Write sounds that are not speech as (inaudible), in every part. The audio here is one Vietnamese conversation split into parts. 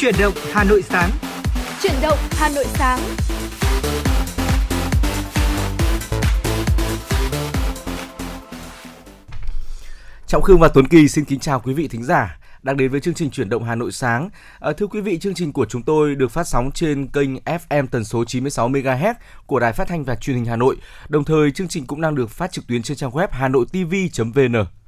Chuyển động Hà Nội sáng. Chuyển động Hà Nội sáng. Trọng Khương và Tuấn Kỳ xin kính chào quý vị thính giả đang đến với chương trình chuyển động Hà Nội sáng. À, thưa quý vị, chương trình của chúng tôi được phát sóng trên kênh FM tần số 96 MHz của Đài Phát thanh và Truyền hình Hà Nội. Đồng thời chương trình cũng đang được phát trực tuyến trên trang web hanoitv.vn.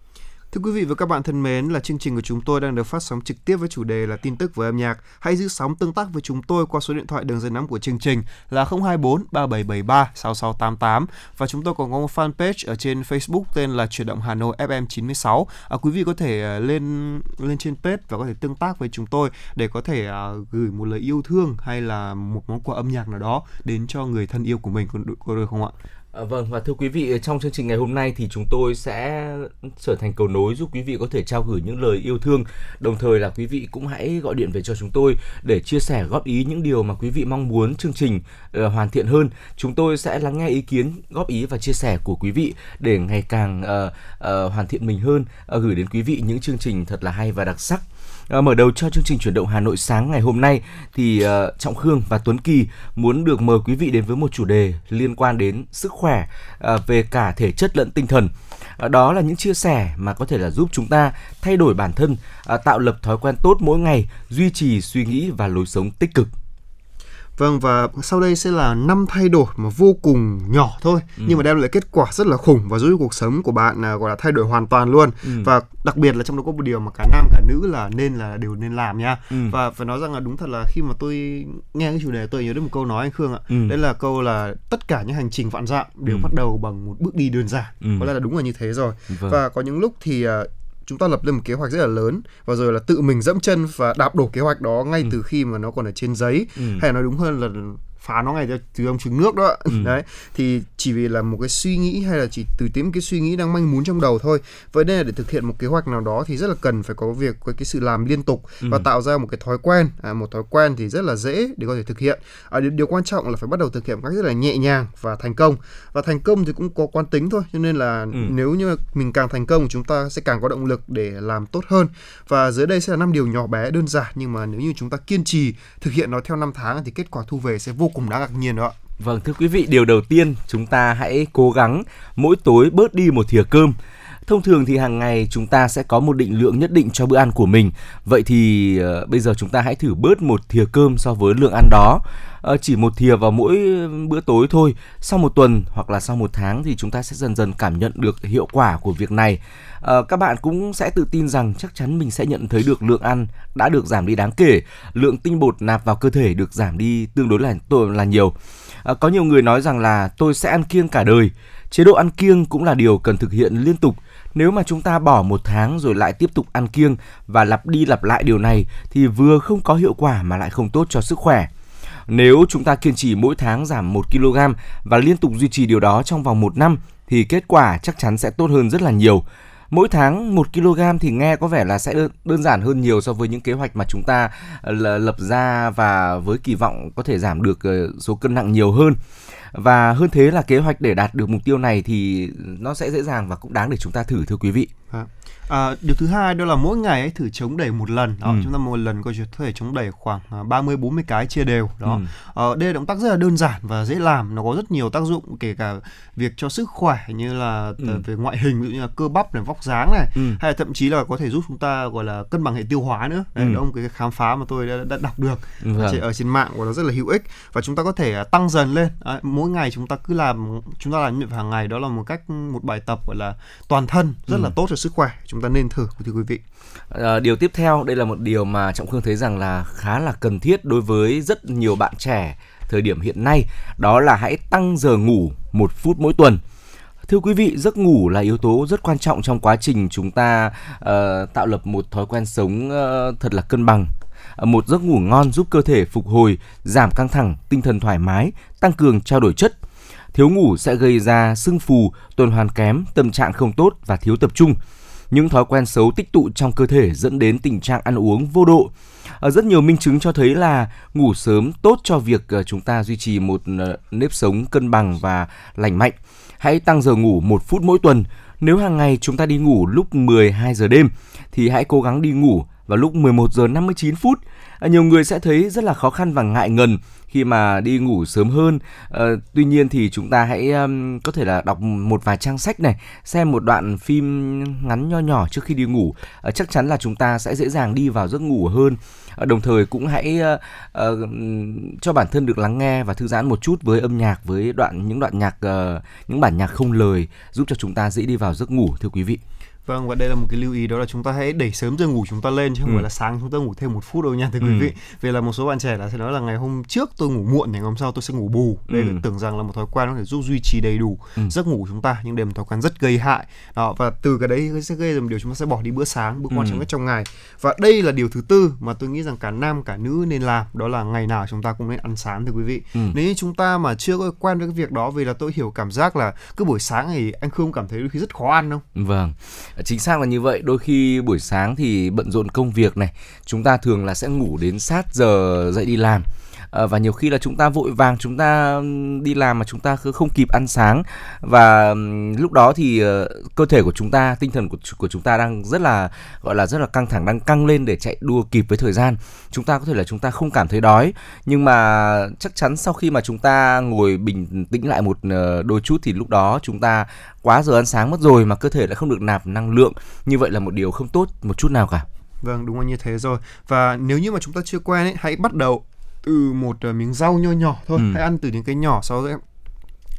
Thưa quý vị và các bạn thân mến, là chương trình của chúng tôi đang được phát sóng trực tiếp với chủ đề là tin tức với âm nhạc. Hãy giữ sóng tương tác với chúng tôi qua số điện thoại đường dây nóng của chương trình là 024 3773 6688 và chúng tôi còn có một fanpage ở trên Facebook tên là Chuyển động Hà Nội FM 96. À, quý vị có thể à, lên lên trên page và có thể tương tác với chúng tôi để có thể uh, gửi một lời yêu thương hay là một món quà âm nhạc nào đó đến cho người thân yêu của mình có được không ạ? À, vâng và thưa quý vị ờ, trong chương trình ngày hôm nay thì chúng tôi sẽ trở thành cầu nối giúp quý vị có thể trao gửi những lời yêu thương. Đồng thời là quý vị cũng hãy gọi điện về cho chúng tôi để chia sẻ góp ý những điều mà quý vị mong muốn chương trình uh, hoàn thiện hơn. Chúng tôi sẽ lắng nghe ý kiến góp ý và chia sẻ của quý vị để ngày càng uh, uh, hoàn thiện mình hơn. Uh, gửi đến quý vị những chương trình thật là hay và đặc sắc. À, mở đầu cho chương trình chuyển động Hà Nội sáng ngày hôm nay thì uh, Trọng Khương và Tuấn Kỳ muốn được mời quý vị đến với một chủ đề liên quan đến sức khỏe uh, về cả thể chất lẫn tinh thần. Uh, đó là những chia sẻ mà có thể là giúp chúng ta thay đổi bản thân, uh, tạo lập thói quen tốt mỗi ngày, duy trì suy nghĩ và lối sống tích cực. Vâng và sau đây sẽ là năm thay đổi mà vô cùng nhỏ thôi ừ. nhưng mà đem lại kết quả rất là khủng và giúp cuộc sống của bạn là gọi là thay đổi hoàn toàn luôn. Ừ. Và đặc biệt là trong đó có một điều mà cả nam cả nữ là nên là đều nên làm nha. Ừ. Và phải nói rằng là đúng thật là khi mà tôi nghe cái chủ đề tôi nhớ đến một câu nói anh Khương ạ. Ừ. Đây là câu là tất cả những hành trình vạn dặm đều ừ. bắt đầu bằng một bước đi đơn giản. Ừ. Có lẽ là đúng là như thế rồi. Vâng. Và có những lúc thì uh, chúng ta lập lên một kế hoạch rất là lớn và rồi là tự mình dẫm chân và đạp đổ kế hoạch đó ngay ừ. từ khi mà nó còn ở trên giấy ừ. hay nói đúng hơn là phá nó ngay từ ông trứng nước đó ừ. đấy thì chỉ vì là một cái suy nghĩ hay là chỉ từ tím cái suy nghĩ đang manh mún trong đầu thôi vậy nên là để thực hiện một kế hoạch nào đó thì rất là cần phải có việc với cái sự làm liên tục ừ. và tạo ra một cái thói quen à, một thói quen thì rất là dễ để có thể thực hiện à, điều, điều quan trọng là phải bắt đầu thực hiện một cách rất là nhẹ nhàng và thành công và thành công thì cũng có quan tính thôi cho nên là ừ. nếu như mình càng thành công chúng ta sẽ càng có động lực để làm tốt hơn và dưới đây sẽ là năm điều nhỏ bé đơn giản nhưng mà nếu như chúng ta kiên trì thực hiện nó theo năm tháng thì kết quả thu về sẽ vô cùng đáng ngạc nhiên đó Vâng thưa quý vị, điều đầu tiên chúng ta hãy cố gắng mỗi tối bớt đi một thìa cơm. Thông thường thì hàng ngày chúng ta sẽ có một định lượng nhất định cho bữa ăn của mình. Vậy thì uh, bây giờ chúng ta hãy thử bớt một thìa cơm so với lượng ăn đó. Uh, chỉ một thìa vào mỗi bữa tối thôi. Sau một tuần hoặc là sau một tháng thì chúng ta sẽ dần dần cảm nhận được hiệu quả của việc này. Uh, các bạn cũng sẽ tự tin rằng chắc chắn mình sẽ nhận thấy được lượng ăn đã được giảm đi đáng kể, lượng tinh bột nạp vào cơ thể được giảm đi tương đối là là nhiều. Uh, có nhiều người nói rằng là tôi sẽ ăn kiêng cả đời. Chế độ ăn kiêng cũng là điều cần thực hiện liên tục. Nếu mà chúng ta bỏ một tháng rồi lại tiếp tục ăn kiêng và lặp đi lặp lại điều này thì vừa không có hiệu quả mà lại không tốt cho sức khỏe. Nếu chúng ta kiên trì mỗi tháng giảm 1 kg và liên tục duy trì điều đó trong vòng một năm thì kết quả chắc chắn sẽ tốt hơn rất là nhiều mỗi tháng 1 kg thì nghe có vẻ là sẽ đơn giản hơn nhiều so với những kế hoạch mà chúng ta ờ, lập ra và với kỳ vọng có thể giảm được ờ, số cân nặng nhiều hơn và hơn thế là kế hoạch để đạt được mục tiêu này thì nó sẽ dễ dàng và cũng đáng để chúng ta thử, thưa quý vị. À. À, điều thứ hai đó là mỗi ngày ấy thử chống đẩy một lần đó ừ. chúng ta một lần có thể chống đẩy khoảng 30 à, 40 cái chia đều đó. Ừ. À, đây là động tác rất là đơn giản và dễ làm, nó có rất nhiều tác dụng kể cả việc cho sức khỏe như là ừ. về ngoại hình ví dụ như là cơ bắp này, vóc dáng này ừ. hay là thậm chí là có thể giúp chúng ta gọi là cân bằng hệ tiêu hóa nữa. Đây ừ. là một cái khám phá mà tôi đã, đã đọc được vâng. ở trên mạng và nó rất là hữu ích và chúng ta có thể à, tăng dần lên. À, mỗi ngày chúng ta cứ làm chúng ta làm như hàng ngày đó là một cách một bài tập gọi là toàn thân rất ừ. là tốt cho sức khỏe. Chúng ta nên thử thưa quý vị. À, điều tiếp theo đây là một điều mà trọng khương thấy rằng là khá là cần thiết đối với rất nhiều bạn trẻ thời điểm hiện nay đó là hãy tăng giờ ngủ một phút mỗi tuần thưa quý vị giấc ngủ là yếu tố rất quan trọng trong quá trình chúng ta uh, tạo lập một thói quen sống uh, thật là cân bằng một giấc ngủ ngon giúp cơ thể phục hồi giảm căng thẳng tinh thần thoải mái tăng cường trao đổi chất thiếu ngủ sẽ gây ra sưng phù, tuần hoàn kém, tâm trạng không tốt và thiếu tập trung những thói quen xấu tích tụ trong cơ thể dẫn đến tình trạng ăn uống vô độ. Ở rất nhiều minh chứng cho thấy là ngủ sớm tốt cho việc ờ, chúng ta duy trì một ờ, nếp sống cân bằng và lành mạnh. Hãy tăng giờ ngủ một phút mỗi tuần. Nếu hàng ngày chúng ta đi ngủ lúc 12 giờ đêm, thì hãy cố gắng đi ngủ vào lúc 11 giờ 59 phút. Nhiều người sẽ thấy rất là khó khăn và ngại ngần khi mà đi ngủ sớm hơn. À, tuy nhiên thì chúng ta hãy um, có thể là đọc một vài trang sách này, xem một đoạn phim ngắn nho nhỏ trước khi đi ngủ. À, chắc chắn là chúng ta sẽ dễ dàng đi vào giấc ngủ hơn. À, đồng thời cũng hãy uh, uh, cho bản thân được lắng nghe và thư giãn một chút với âm nhạc, với đoạn những đoạn nhạc, uh, những bản nhạc không lời giúp cho chúng ta dễ đi vào giấc ngủ thưa quý vị. Vâng và đây là một cái lưu ý đó là chúng ta hãy đẩy sớm giờ ngủ chúng ta lên chứ không ừ. phải là sáng chúng ta ngủ thêm một phút đâu nha thưa ừ. quý vị. Vì là một số bạn trẻ là sẽ nói là ngày hôm trước tôi ngủ muộn thì ngày hôm sau tôi sẽ ngủ bù. Đây ừ. là tưởng rằng là một thói quen có thể giúp duy trì đầy đủ ừ. giấc ngủ chúng ta nhưng đây là một thói quen rất gây hại. Đó và từ cái đấy sẽ gây ra một điều chúng ta sẽ bỏ đi bữa sáng, bữa quan trọng ừ. nhất trong ngày. Và đây là điều thứ tư mà tôi nghĩ rằng cả nam cả nữ nên làm đó là ngày nào chúng ta cũng nên ăn sáng thưa quý vị. Ừ. Nếu như chúng ta mà chưa có quen với cái việc đó vì là tôi hiểu cảm giác là cứ buổi sáng thì anh Khương cảm thấy đôi khi rất khó ăn không? Vâng. Chính xác là như vậy. Đôi khi buổi sáng thì bận rộn công việc này, chúng ta thường là sẽ ngủ đến sát giờ dậy đi làm à, và nhiều khi là chúng ta vội vàng chúng ta đi làm mà chúng ta không kịp ăn sáng. Và lúc đó thì ờ, cơ thể của chúng ta tinh thần của của chúng ta đang rất là gọi là rất là căng thẳng đang căng lên để chạy đua kịp với thời gian. Chúng ta có thể là chúng ta không cảm thấy đói nhưng mà chắc chắn sau khi mà chúng ta ngồi bình tĩnh lại một ờ, đôi chút thì lúc đó chúng ta quá giờ ăn sáng mất rồi mà cơ thể lại không được nạp năng lượng. Như vậy là một điều không tốt một chút nào cả. Vâng, đúng là như thế rồi. Và nếu như mà chúng ta chưa quen ấy, hãy bắt đầu từ một uh, miếng rau nho nhỏ thôi ừ. hãy ăn từ những cái nhỏ sau đó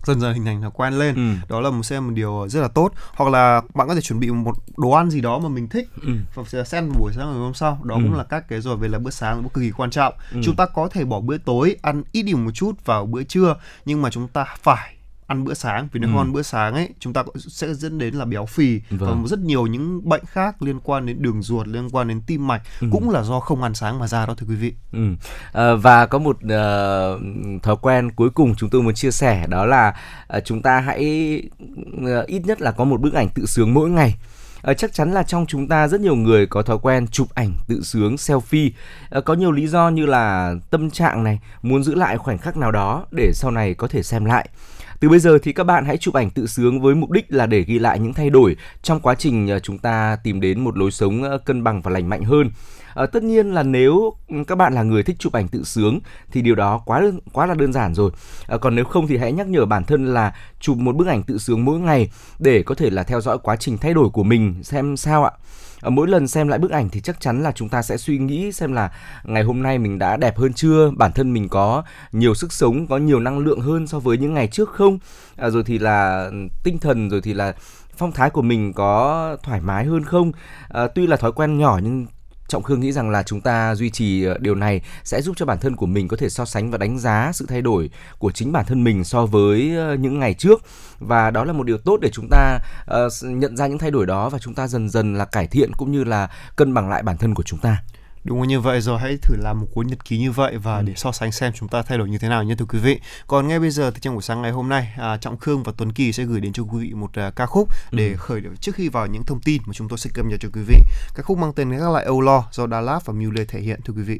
dần dần hình thành thói quen lên ừ. đó là một xem một điều rất là tốt hoặc là bạn có thể chuẩn bị một đồ ăn gì đó mà mình thích ừ. và sẽ xem buổi sáng ngày hôm sau đó ừ. cũng là các cái rồi về là bữa sáng cũng cực kỳ quan trọng ừ. chúng ta có thể bỏ bữa tối ăn ít đi một chút vào bữa trưa nhưng mà chúng ta phải ăn bữa sáng vì nếu ừ. không ăn bữa sáng ấy chúng ta sẽ dẫn đến là béo phì vâng. và rất nhiều những bệnh khác liên quan đến đường ruột liên quan đến tim mạch ừ. cũng là do không ăn sáng mà ra đó thưa quý vị ừ. à, và có một uh, thói quen cuối cùng chúng tôi muốn chia sẻ đó là uh, chúng ta hãy uh, ít nhất là có một bức ảnh tự sướng mỗi ngày À, chắc chắn là trong chúng ta rất nhiều người có thói quen chụp ảnh tự sướng selfie à, có nhiều lý do như là tâm trạng này muốn giữ lại khoảnh khắc nào đó để sau này có thể xem lại từ bây giờ thì các bạn hãy chụp ảnh tự sướng với mục đích là để ghi lại những thay đổi trong quá trình ờ, chúng ta tìm đến một lối sống ờ, cân bằng và lành mạnh hơn. À, tất nhiên là nếu ừ, các bạn là người thích chụp ảnh tự sướng thì điều đó quá đơn, quá là đơn giản rồi. À, còn nếu không thì hãy nhắc nhở bản thân là chụp một bức ảnh tự sướng mỗi ngày để có thể là theo dõi quá trình thay đổi của mình xem sao ạ Ờ, mỗi lần xem lại bức ảnh thì chắc chắn là chúng ta sẽ suy nghĩ xem là ngày hôm nay mình đã đẹp hơn chưa bản thân mình có nhiều sức sống có nhiều năng lượng hơn so với những ngày trước không? À, rồi thì là ừ, tinh thần rồi thì là phong thái của mình có thoải mái hơn không? À, tuy là thói quen nhỏ nhưng Trọng Khương nghĩ rằng là chúng ta duy trì ờ, điều này sẽ giúp cho bản thân của mình có thể so sánh và đánh giá sự thay đổi của chính bản thân mình so với ờ, những ngày trước và đó là một điều tốt để chúng ta uh, nhận ra những thay đổi đó và chúng ta dần dần là cải thiện cũng như là cân bằng lại bản thân của chúng ta. Đúng như vậy rồi hãy thử làm một cuốn nhật ký như vậy và ừ. để so sánh xem chúng ta thay đổi như thế nào nhé thưa quý vị. Còn ngay bây giờ thì trong buổi sáng ngày hôm nay à, Trọng Khương và Tuấn Kỳ sẽ gửi đến cho quý vị một à, ca khúc để ừ. khởi động trước khi vào những thông tin mà chúng tôi sẽ cập nhật cho quý vị. Ca khúc mang tên các lại Âu Lo do Đà Lạt và Mule thể hiện thưa quý vị.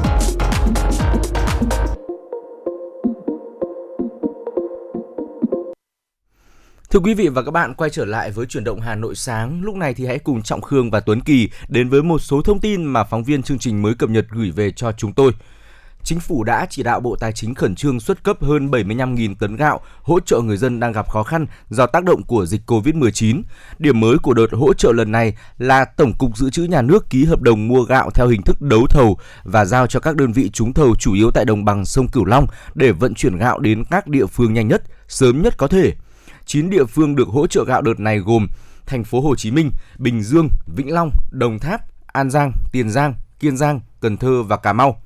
Thưa quý vị và các bạn, quay trở lại với chuyển động Hà Nội sáng. Lúc này thì hãy cùng Trọng Khương và Tuấn Kỳ đến với một số thông tin mà phóng viên chương trình mới cập nhật gửi về cho chúng tôi. Chính phủ đã chỉ đạo Bộ Tài chính khẩn trương xuất cấp hơn 75.000 tấn gạo hỗ trợ người dân đang gặp khó khăn do tác động của dịch Covid-19. Điểm mới của đợt hỗ trợ lần này là Tổng cục Dự trữ Nhà nước ký hợp đồng mua gạo theo hình thức đấu thầu và giao cho các đơn vị trúng thầu chủ yếu tại đồng bằng sông Cửu Long để vận chuyển gạo đến các địa phương nhanh nhất, sớm nhất có thể. 9 địa phương được hỗ trợ gạo đợt này gồm thành phố Hồ Chí Minh, Bình Dương, Vĩnh Long, Đồng Tháp, An Giang, Tiền Giang, Kiên Giang, Cần Thơ và Cà Mau.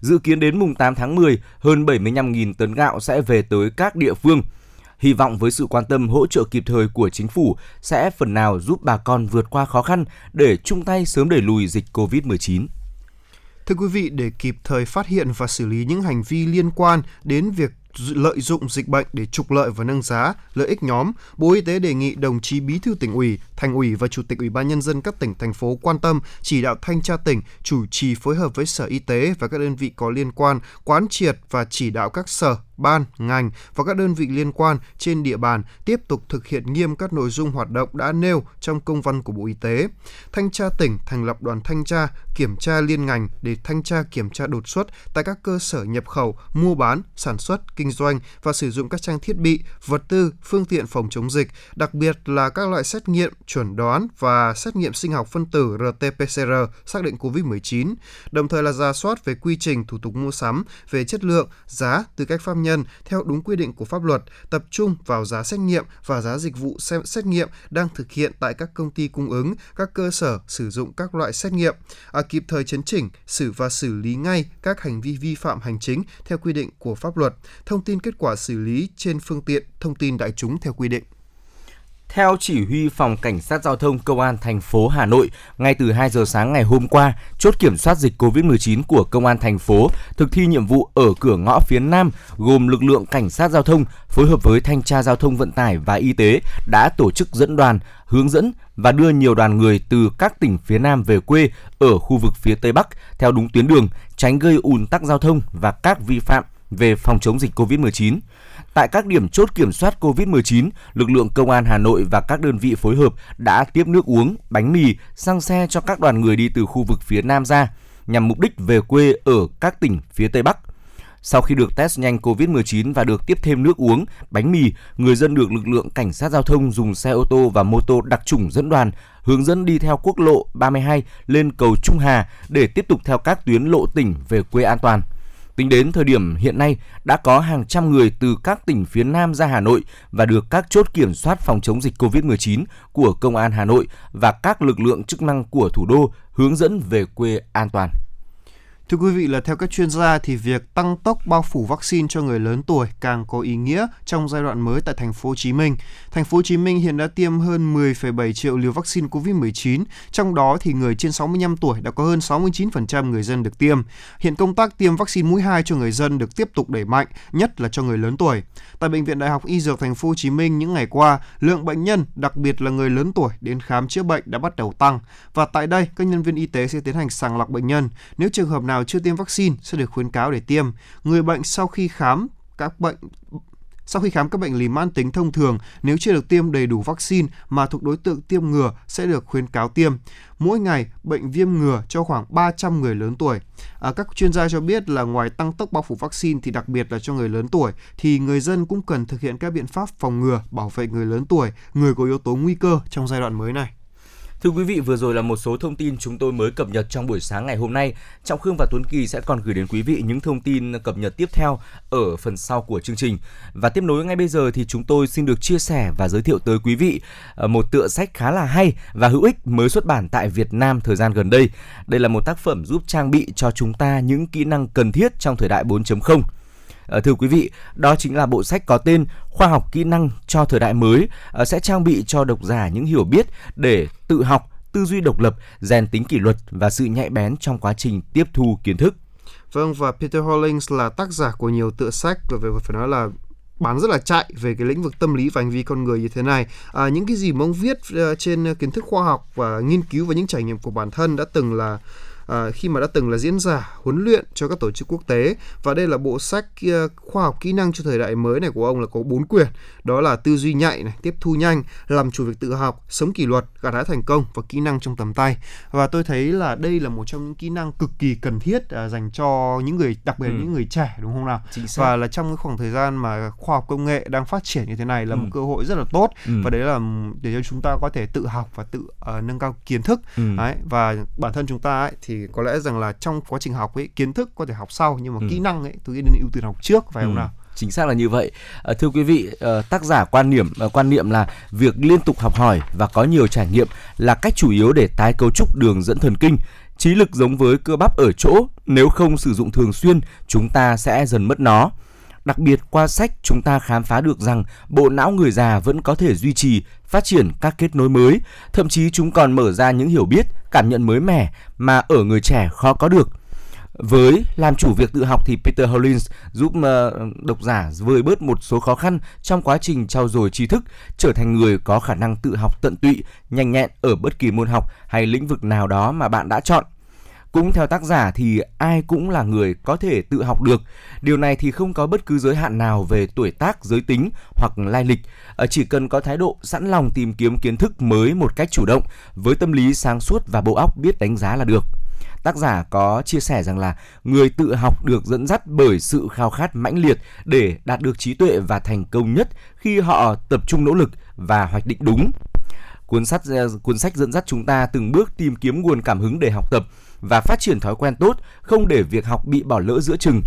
Dự kiến đến mùng 8 tháng 10, hơn 75.000 tấn gạo sẽ về tới các địa phương. Hy vọng với sự quan tâm hỗ trợ kịp thời của chính phủ sẽ phần nào giúp bà con vượt qua khó khăn để chung tay sớm đẩy lùi dịch Covid-19. Thưa quý vị, để kịp thời phát hiện và xử lý những hành vi liên quan đến việc lợi dụng dịch bệnh để trục lợi và nâng giá, lợi ích nhóm, Bộ Y tế đề nghị đồng chí Bí thư tỉnh ủy, Thành ủy và Chủ tịch Ủy ban nhân dân các tỉnh thành phố quan tâm chỉ đạo thanh tra tỉnh chủ trì phối hợp với Sở Y tế và các đơn vị có liên quan quán triệt và chỉ đạo các sở, ban, ngành và các đơn vị liên quan trên địa bàn tiếp tục thực hiện nghiêm các nội dung hoạt động đã nêu trong công văn của Bộ Y tế. Thanh tra tỉnh thành lập đoàn thanh tra, kiểm tra liên ngành để thanh tra kiểm tra đột xuất tại các cơ sở nhập khẩu, mua bán, sản xuất, kinh doanh và sử dụng các trang thiết bị, vật tư, phương tiện phòng chống dịch, đặc biệt là các loại xét nghiệm chuẩn đoán và xét nghiệm sinh học phân tử RT-PCR xác định COVID-19, đồng thời là ra soát về quy trình thủ tục mua sắm, về chất lượng, giá, tư cách pháp nhân theo đúng quy định của pháp luật, tập trung vào giá xét nghiệm và giá dịch vụ xét nghiệm đang thực hiện tại các công ty cung ứng, các cơ sở sử dụng các loại xét nghiệm, à, kịp thời chấn chỉnh, xử và xử lý ngay các hành vi vi phạm hành chính theo quy định của pháp luật, thông tin kết quả xử lý trên phương tiện thông tin đại chúng theo quy định. Theo chỉ huy phòng cảnh sát giao thông công an thành phố Hà Nội, ngay từ 2 giờ sáng ngày hôm qua, chốt kiểm soát dịch COVID-19 của công an thành phố thực thi nhiệm vụ ở cửa ngõ phía Nam gồm lực lượng cảnh sát giao thông phối hợp với thanh tra giao thông vận tải và y tế đã tổ chức dẫn đoàn, hướng dẫn và đưa nhiều đoàn người từ các tỉnh phía Nam về quê ở khu vực phía Tây Bắc theo đúng tuyến đường, tránh gây ùn tắc giao thông và các vi phạm về phòng chống dịch COVID-19. Tại các điểm chốt kiểm soát COVID-19, lực lượng công an Hà Nội và các đơn vị phối hợp đã tiếp nước uống, bánh mì, xăng xe cho các đoàn người đi từ khu vực phía Nam ra, nhằm mục đích về quê ở các tỉnh phía Tây Bắc. Sau khi được test nhanh COVID-19 và được tiếp thêm nước uống, bánh mì, người dân được lực lượng cảnh sát giao thông dùng xe ô tô và mô tô đặc trùng dẫn đoàn hướng dẫn đi theo quốc lộ 32 lên cầu Trung Hà để tiếp tục theo các tuyến lộ tỉnh về quê an toàn. Tính đến thời điểm hiện nay, đã có hàng trăm người từ các tỉnh phía Nam ra Hà Nội và được các chốt kiểm soát phòng chống dịch COVID-19 của Công an Hà Nội và các lực lượng chức năng của thủ đô hướng dẫn về quê an toàn. Thưa quý vị là theo các chuyên gia thì việc tăng tốc bao phủ vaccine cho người lớn tuổi càng có ý nghĩa trong giai đoạn mới tại thành phố Hồ Chí Minh. Thành phố Hồ Chí Minh hiện đã tiêm hơn 10,7 triệu liều vaccine COVID-19, trong đó thì người trên 65 tuổi đã có hơn 69% người dân được tiêm. Hiện công tác tiêm vaccine mũi 2 cho người dân được tiếp tục đẩy mạnh, nhất là cho người lớn tuổi. Tại bệnh viện Đại học Y Dược thành phố Hồ Chí Minh những ngày qua, lượng bệnh nhân, đặc biệt là người lớn tuổi đến khám chữa bệnh đã bắt đầu tăng và tại đây các nhân viên y tế sẽ tiến hành sàng lọc bệnh nhân. Nếu trường hợp nào chưa tiêm vaccine sẽ được khuyến cáo để tiêm. Người bệnh sau khi khám các bệnh sau khi khám các bệnh lý mãn tính thông thường, nếu chưa được tiêm đầy đủ vaccine mà thuộc đối tượng tiêm ngừa sẽ được khuyến cáo tiêm. Mỗi ngày, bệnh viêm ngừa cho khoảng 300 người lớn tuổi. À, các chuyên gia cho biết là ngoài tăng tốc bao phủ vaccine thì đặc biệt là cho người lớn tuổi thì người dân cũng cần thực hiện các biện pháp phòng ngừa, bảo vệ người lớn tuổi, người có yếu tố nguy cơ trong giai đoạn mới này. Thưa quý vị, vừa rồi là một số thông tin chúng tôi mới cập nhật trong buổi sáng ngày hôm nay. Trọng Khương và Tuấn Kỳ sẽ còn gửi đến quý vị những thông tin cập nhật tiếp theo ở phần sau của chương trình. Và tiếp nối ngay bây giờ thì chúng tôi xin được chia sẻ và giới thiệu tới quý vị ờ, một tựa sách khá là hay và hữu ích mới xuất bản tại Việt Nam thời gian gần đây. Đây là một tác phẩm giúp trang bị cho chúng ta những kỹ năng cần thiết trong thời đại 4.0. Ờ, thưa quý vị, đó chính là bộ sách có tên Khoa học kỹ năng cho thời đại mới ờ, sẽ trang bị cho độc giả những hiểu biết để tự học, tư duy độc lập, rèn tính kỷ luật và sự nhạy bén trong quá trình tiếp thu kiến thức. Vâng và Peter Hollings là tác giả của nhiều tựa sách và về phải nói là bán rất là chạy về cái lĩnh vực tâm lý và hành vi con người như thế này. À, những cái gì mà ông viết uh, trên kiến thức khoa học và nghiên cứu và những trải nghiệm của bản thân đã từng là à, khi mà đã từng là diễn giả huấn luyện cho các tổ chức quốc tế và đây là bộ sách uh, khoa học kỹ năng cho thời đại mới này của ông là có bốn quyển đó là tư duy nhạy này tiếp thu nhanh làm chủ việc tự học sống kỷ luật gặt hái thành công và kỹ năng trong tầm tay và tôi thấy là đây là một trong những kỹ năng cực kỳ cần thiết uh, dành cho những người đặc biệt Ừ. những người trẻ đúng không nào và là trong cái khoảng thời gian mà khoa học công nghệ đang phát triển như thế này là Ừ. một cơ hội rất là tốt Ừ. và đấy là để cho chúng ta có thể tự học và tự ờ, nâng cao kiến thức Ừ. đấy và bản thân chúng ta ấy thì có lẽ rằng là trong quá trình học ấy kiến thức có thể học sau nhưng mà Ừ. kỹ năng ấy tôi nghĩ nên ưu tiên học trước phải không Ừ, nào Chính xác là như vậy. À, thưa quý vị, ờ, tác giả quan niệm ờ, quan niệm là việc liên tục học hỏi và có nhiều trải nghiệm là cách chủ yếu để tái cấu trúc đường dẫn thần kinh. Trí lực giống với cơ bắp ở chỗ, nếu không sử dụng thường xuyên, chúng ta sẽ dần mất nó. Đặc biệt qua sách chúng ta khám phá được rằng bộ não người già vẫn có thể duy trì, phát triển các kết nối mới, thậm chí chúng còn mở ra những hiểu biết, cảm nhận mới mẻ mà ở người trẻ khó có được. Với làm chủ việc tự học thì Peter Hollins giúp ờ, độc giả vơi bớt một số khó khăn trong quá trình trau dồi tri thức, trở thành người có khả năng tự học tận tụy, nhanh nhẹn ở bất kỳ môn học hay lĩnh vực nào đó mà bạn đã chọn. Cũng theo tác giả thì ai cũng là người có thể tự học được. Điều này thì không có bất cứ giới hạn nào về tuổi tác, giới tính hoặc lai lịch. Ờ, chỉ cần có thái độ sẵn lòng tìm kiếm kiến thức mới một cách chủ động, với tâm lý sáng suốt và bộ óc biết đánh giá là được. Tác giả có chia sẻ rằng là người tự học được dẫn dắt bởi sự khao khát mãnh liệt để đạt được trí tuệ và thành công nhất khi họ tập trung nỗ lực và hoạch định đúng. Cuốn sách ờ, cuốn sách dẫn dắt chúng ta từng bước tìm kiếm nguồn cảm hứng để học tập và phát triển thói quen tốt, không để việc học bị bỏ lỡ giữa chừng.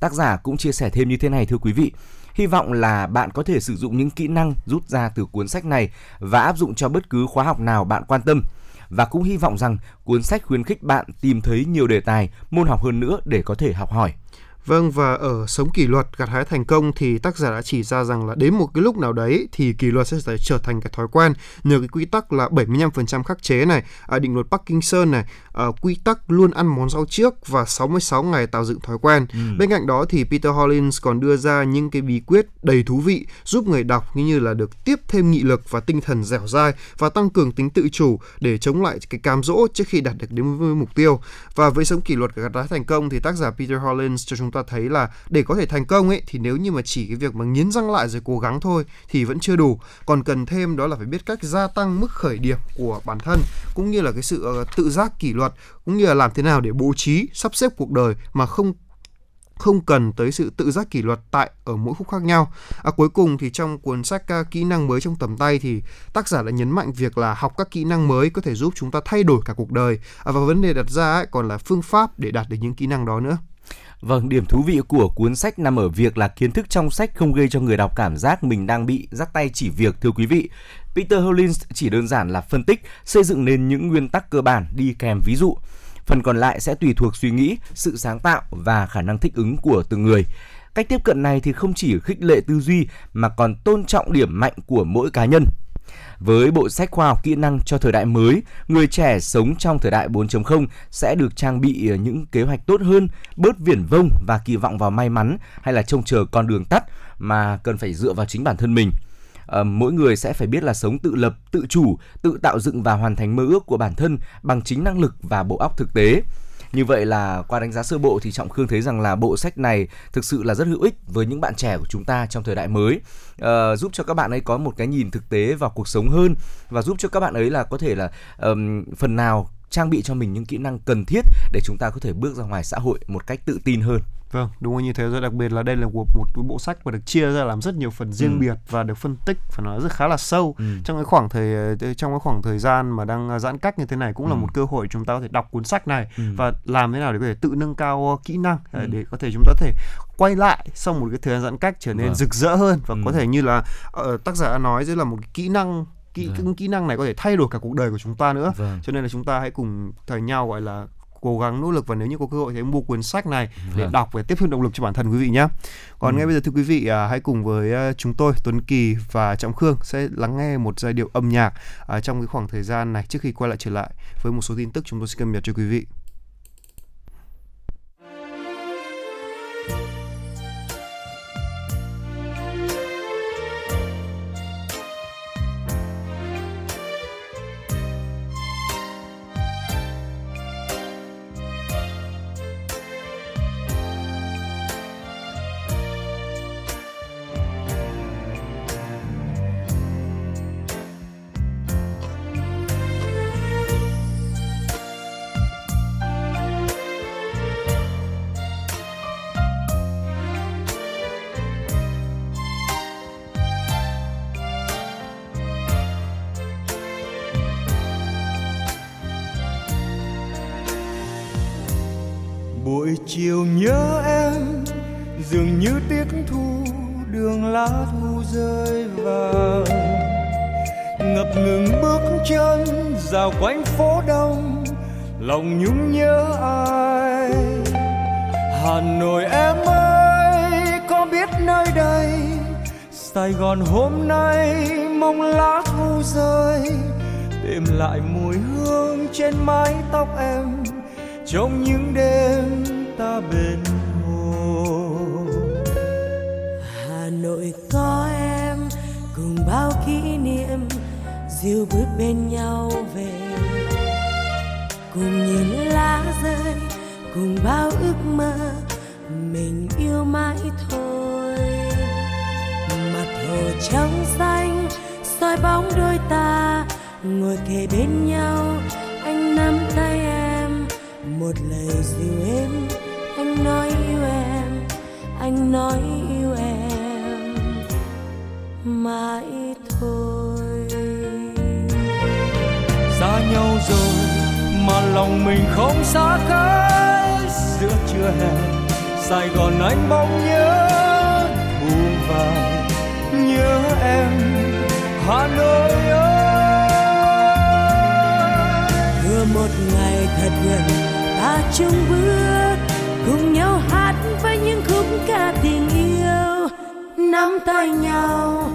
Tác giả cũng chia sẻ thêm như thế này thưa quý vị. Hy vọng là bạn có thể sử dụng những kỹ năng rút ra từ cuốn sách này và áp dụng cho bất cứ khóa học nào bạn quan tâm. Và cũng hy vọng rằng cuốn sách khuyến khích bạn tìm thấy nhiều đề tài, môn học hơn nữa để có thể học hỏi. Vâng và ở sống kỷ luật gặt hái thành công thì tác giả đã chỉ ra rằng là đến một cái lúc nào đấy thì kỷ luật sẽ trở thành cái thói quen nhờ cái quy tắc là 75% khắc chế này, à, định luật Parkinson này, à, quy tắc luôn ăn món rau trước và 66 ngày tạo dựng thói quen. Bên cạnh đó thì Peter Hollins còn đưa ra những cái bí quyết đầy thú vị giúp người đọc như như là được tiếp thêm nghị lực và tinh thần dẻo dai và tăng cường tính tự chủ để chống lại cái cám dỗ trước khi đạt được đến với mục tiêu. Và với sống kỷ luật gặt hái thành công thì tác giả Peter Hollins cho chúng ta ta thấy là để có thể thành công ấy thì nếu như mà chỉ cái việc mà nghiến răng lại rồi cố gắng thôi thì vẫn chưa đủ còn cần thêm đó là phải biết cách gia tăng mức khởi điểm của bản thân cũng như là cái sự ờ, tự giác kỷ luật cũng như là làm thế nào để bố trí sắp xếp cuộc đời mà không không cần tới sự tự giác kỷ luật tại ở mỗi khúc khác nhau. À, cuối cùng thì trong cuốn sách uh, kỹ năng mới trong tầm tay thì tác giả đã nhấn mạnh việc là học các kỹ năng mới có thể giúp chúng ta thay đổi cả cuộc đời à, và vấn đề đặt ra ấy còn là phương pháp để đạt được những kỹ năng đó nữa. Vâng, điểm thú vị của cuốn sách nằm ở việc là kiến thức trong sách không gây cho người đọc cảm giác mình đang bị dắt tay chỉ việc thưa quý vị. Peter Hollins chỉ đơn giản là phân tích, xây dựng nên những nguyên tắc cơ bản đi kèm ví dụ. Phần còn lại sẽ tùy thuộc suy nghĩ, sự sáng tạo và khả năng thích ứng của từng người. Cách tiếp cận này thì không chỉ khích lệ tư duy mà còn tôn trọng điểm mạnh của mỗi cá nhân. Với bộ sách khoa học kỹ năng cho thời đại mới, người trẻ sống trong thời đại 4.0 sẽ được trang bị ờ, những kế hoạch tốt hơn, bớt viển vông và kỳ vọng vào may mắn hay là trông chờ con đường tắt mà cần phải dựa vào chính bản thân mình. À, mỗi người sẽ phải biết là sống tự lập, tự chủ, tự tạo dựng và hoàn thành mơ ước của bản thân bằng chính năng lực và bộ óc thực tế. Như vậy là qua đánh giá sơ bộ thì Trọng Khương thấy rằng là bộ sách này thực sự là rất hữu ích với những bạn trẻ của chúng ta trong thời đại mới, uh, giúp cho các bạn ấy có một cái nhìn thực tế vào cuộc sống hơn và giúp cho các bạn ấy là có thể là um, phần nào trang bị cho mình những kỹ năng cần thiết để chúng ta có thể bước ra ngoài xã hội một cách tự tin hơn. Vâng, đúng như thế rồi đặc biệt là đây là một một bộ sách mà được chia ra làm rất nhiều phần riêng Ừ. biệt và được phân tích phải nói rất khá là sâu Ừ. trong cái khoảng thời ờ, trong cái khoảng thời gian mà đang giãn cách như thế này cũng là Ừ. một cơ hội chúng ta có thể đọc cuốn sách này Ừ. và làm thế nào để có thể tự nâng cao ờ, kỹ năng ờ, Ừ. để có thể chúng ta có thể quay lại sau một cái thời gian giãn cách trở nên Vâng. rực rỡ hơn và Ừ. có thể như là ờ, tác giả nói đây là một cái kỹ năng kỹ Vâng. kỹ năng này có thể thay đổi cả cuộc đời của chúng ta nữa Vâng. cho nên là chúng ta hãy cùng thời nhau gọi là cố gắng nỗ lực và nếu như có cơ hội thì mua cuốn sách này để Vâng. đọc và tiếp thêm động lực cho bản thân quý vị nhé. Còn Ừ. ngay bây giờ thưa quý vị à, hãy cùng với à, chúng tôi Tuấn Kỳ và Trọng Khương sẽ lắng nghe một giai điệu âm nhạc à, trong cái khoảng thời gian này trước khi quay lại trở lại với một số tin tức chúng tôi sẽ cập nhật cho quý vị. Lòng nhung nhớ ai? Hà nội em ơi, có biết nơi đây? Sài gòn hôm nay mong lá thu rơi. Tìm lại mùi hương trên mái tóc em, trong những đêm ta bên hồ. Hà Nội có em, cùng bao kỷ niệm, dìu bước bên nhau về cùng nhìn lá rơi, cùng bao ước mơ, mình yêu mãi thôi. Mặt hồ trắng xanh, soi bóng đôi ta, ngồi kề bên nhau, anh nắm tay em. Một lời dịu êm, anh nói yêu em, anh nói yêu em mãi thôi. Lòng mình không xa cách giữa trưa hè sài gòn anh bỗng nhớ buông vào. Nhớ em hà nội ơi. Vừa một ngày thật gần ta chung bước cùng nhau hát với những khúc ca tình yêu. Nắm tay nhau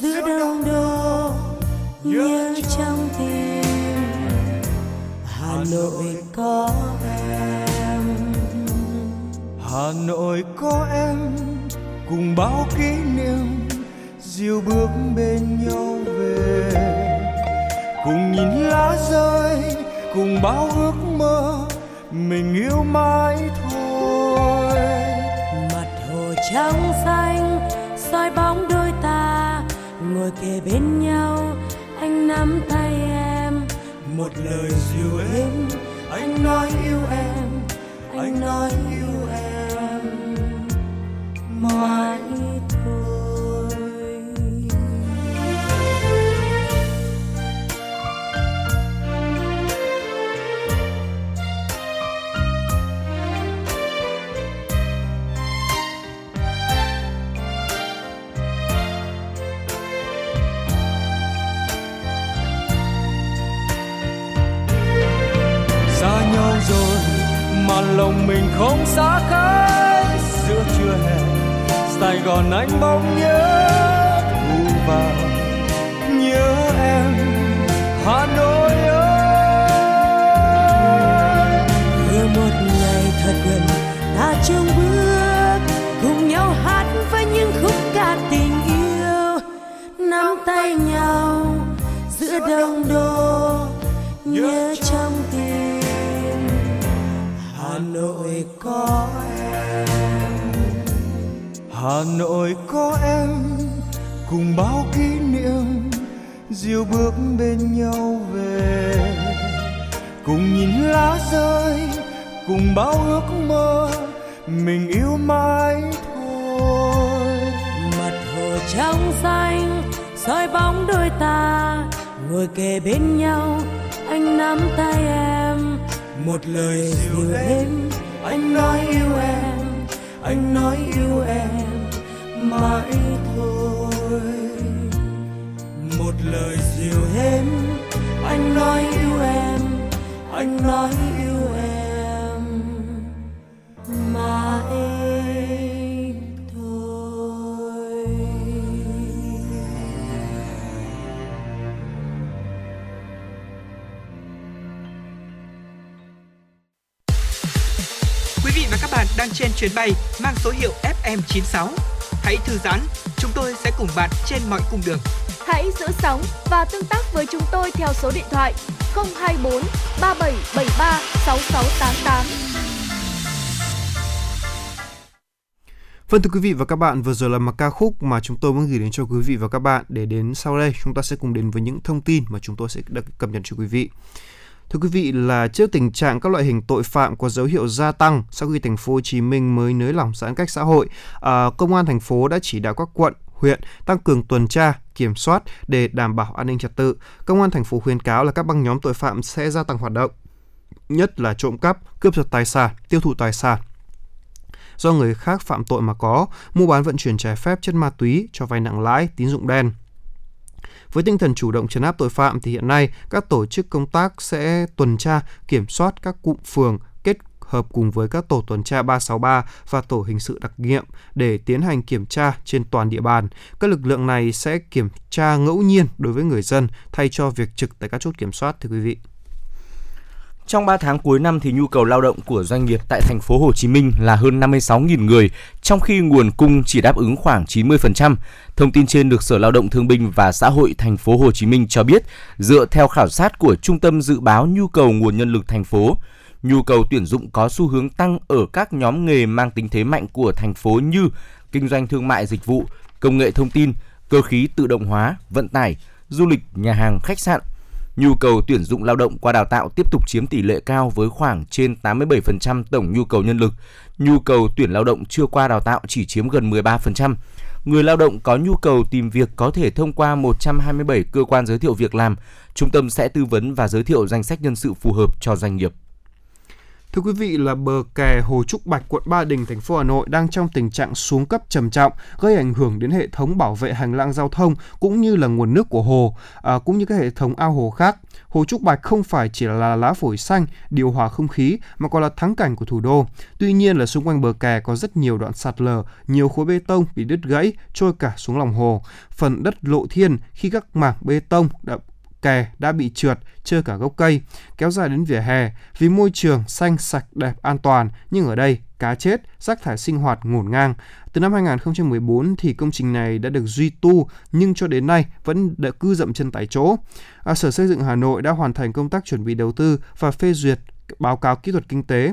giữa đông đô nhớ trong hà nội có em. Hà Nội có em. Cùng bao kỷ niệm, dìu bước bên nhau về. Cùng nhìn lá rơi, cùng bao ước mơ, mình yêu mãi thôi. Mặt hồ trắng xanh, soi bóng đôi ta, ngồi kề bên nhau, anh nắm tay em một lời dịu êm anh nói yêu em anh nói yêu em. Mãi thôi. Lòng mình không xa cách giữa trưa hè Sài Gòn anh bỗng nhớ thu vào. Nhớ em Hà Nội ơi. Vừa một ngày thật gần ta chung bước cùng nhau hát với những khúc ca tình yêu. Nắm tay nhau giữa đông đô nhớ nội có em, Hà Nội có em. Cùng bao kỷ niệm diêu bước bên nhau về. Cùng nhìn lá rơi cùng bao ước mơ mình yêu mãi thôi. Mặt hồ trong xanh soi bóng đôi ta ngồi kề bên nhau anh nắm tay em một lời dịu êm anh nói yêu em anh nói yêu em mãi thôi. Một lời dịu êm anh nói yêu em anh nói yêu Quý vị và các bạn đang trên chuyến bay mang số hiệu FM96. Hãy thư giãn, chúng tôi sẽ cùng bạn trên mọi cung đường. Hãy giữ sóng và tương tác với chúng tôi theo số điện thoại 024 3773 6688. Vâng thưa quý vị và các bạn, vừa rồi là một ca khúc mà chúng tôi muốn gửi đến cho quý vị và các bạn để đến sau đây chúng ta sẽ cùng đến với những thông tin mà chúng tôi sẽ được cập nhật cho quý vị. Thưa quý vị là trước tình trạng các loại hình tội phạm có dấu hiệu gia tăng sau khi thành phố Hồ Chí Minh mới nới lỏng giãn cách xã hội, à, công an thành phố đã chỉ đạo các quận, huyện tăng cường tuần tra, kiểm soát để đảm bảo an ninh trật tự. Công an thành phố khuyến cáo là các băng nhóm tội phạm sẽ gia tăng hoạt động, nhất là trộm cắp, cướp giật tài sản, tiêu thụ tài sản do người khác phạm tội mà có, mua bán vận chuyển trái phép chất ma túy, cho vay nặng lãi, tín dụng đen. Với tinh thần chủ động chấn áp tội phạm thì hiện nay các tổ chức công tác sẽ tuần tra, kiểm soát các cụm phường kết hợp cùng với các tổ tuần tra 363 và tổ hình sự đặc nhiệm để tiến hành kiểm tra trên toàn địa bàn. Các lực lượng này sẽ kiểm tra ngẫu nhiên đối với người dân thay cho việc trực tại các chốt kiểm soát thưa quý vị. Trong 3 tháng cuối năm thì nhu cầu lao động của doanh nghiệp tại thành phố Hồ Chí Minh là hơn 56.000 người, trong khi nguồn cung chỉ đáp ứng khoảng 90%. Thông tin trên được Sở Lao động Thương binh và Xã hội thành phố Hồ Chí Minh cho biết, dựa theo khảo sát của Trung tâm dự báo nhu cầu nguồn nhân lực thành phố, nhu cầu tuyển dụng có xu hướng tăng ở các nhóm nghề mang tính thế mạnh của thành phố như kinh doanh thương mại dịch vụ, công nghệ thông tin, cơ khí tự động hóa, vận tải, du lịch, nhà hàng, khách sạn. Nhu cầu tuyển dụng lao động qua đào tạo tiếp tục chiếm tỷ lệ cao với khoảng trên 87% tổng nhu cầu nhân lực. Nhu cầu tuyển lao động chưa qua đào tạo chỉ chiếm gần 13%. Người lao động có nhu cầu tìm việc có thể thông qua 127 cơ quan giới thiệu việc làm. Trung tâm sẽ tư vấn và giới thiệu danh sách nhân sự phù hợp cho doanh nghiệp. Thưa quý vị là bờ kè Hồ Trúc Bạch, quận Ba Đình, thành phố Hà Nội đang trong tình trạng xuống cấp trầm trọng, gây ảnh hưởng đến hệ thống bảo vệ hành lang giao thông cũng như là nguồn nước của hồ, à, cũng như các hệ thống ao hồ khác. Hồ Trúc Bạch không phải chỉ là lá phổi xanh, điều hòa không khí mà còn là thắng cảnh của thủ đô. Tuy nhiên là xung quanh bờ kè có rất nhiều đoạn sạt lở, nhiều khối bê tông bị đứt gãy, trôi cả xuống lòng hồ. Phần đất lộ thiên khi các mảng bê tông đã kè đã bị trượt, chưa cả gốc cây, kéo dài đến vỉa hè. Vì môi trường xanh, sạch, đẹp, an toàn, nhưng ở đây cá chết, rác thải sinh hoạt ngổn ngang. Từ năm 2014 thì công trình này đã được duy tu nhưng cho đến nay vẫn đã cư dậm chân tại chỗ. À, Sở Xây dựng Hà Nội đã hoàn thành công tác chuẩn bị đầu tư và phê duyệt báo cáo kỹ thuật kinh tế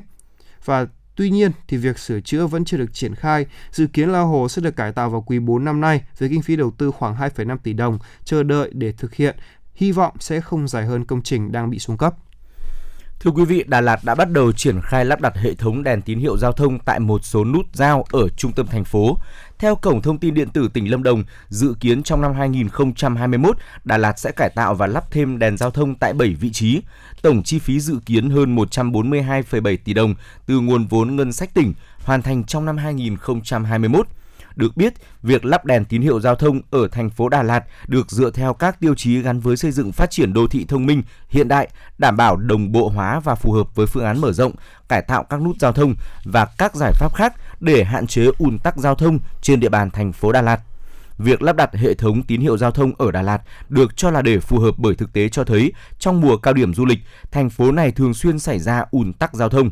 và Tuy nhiên thì việc sửa chữa vẫn chưa được triển khai. Dự kiến là hồ sẽ được cải tạo vào quý 4 năm nay với kinh phí đầu tư khoảng 2,5 tỷ đồng, chờ đợi để thực hiện. Hy vọng sẽ không dài hơn công trình đang bị xuống cấp. Thưa quý vị, Đà Lạt đã bắt đầu triển khai lắp đặt hệ thống đèn tín hiệu giao thông tại một số nút giao ở trung tâm thành phố. Theo Cổng Thông tin Điện tử tỉnh Lâm Đồng, dự kiến trong năm 2021, Đà Lạt sẽ cải tạo và lắp thêm đèn giao thông tại 7 vị trí. Tổng chi phí dự kiến hơn 142,7 tỷ đồng từ nguồn vốn ngân sách tỉnh, hoàn thành trong năm 2021. Được biết, việc lắp đèn tín hiệu giao thông ở thành phố Đà Lạt được dựa theo các tiêu chí gắn với xây dựng phát triển đô thị thông minh, hiện đại, đảm bảo đồng bộ hóa và phù hợp với phương án mở rộng, cải tạo các nút giao thông và các giải pháp khác để hạn chế ùn tắc giao thông trên địa bàn thành phố Đà Lạt. Việc lắp đặt hệ thống tín hiệu giao thông ở Đà Lạt được cho là để phù hợp bởi thực tế cho thấy trong mùa cao điểm du lịch, thành phố này thường xuyên xảy ra ùn tắc giao thông.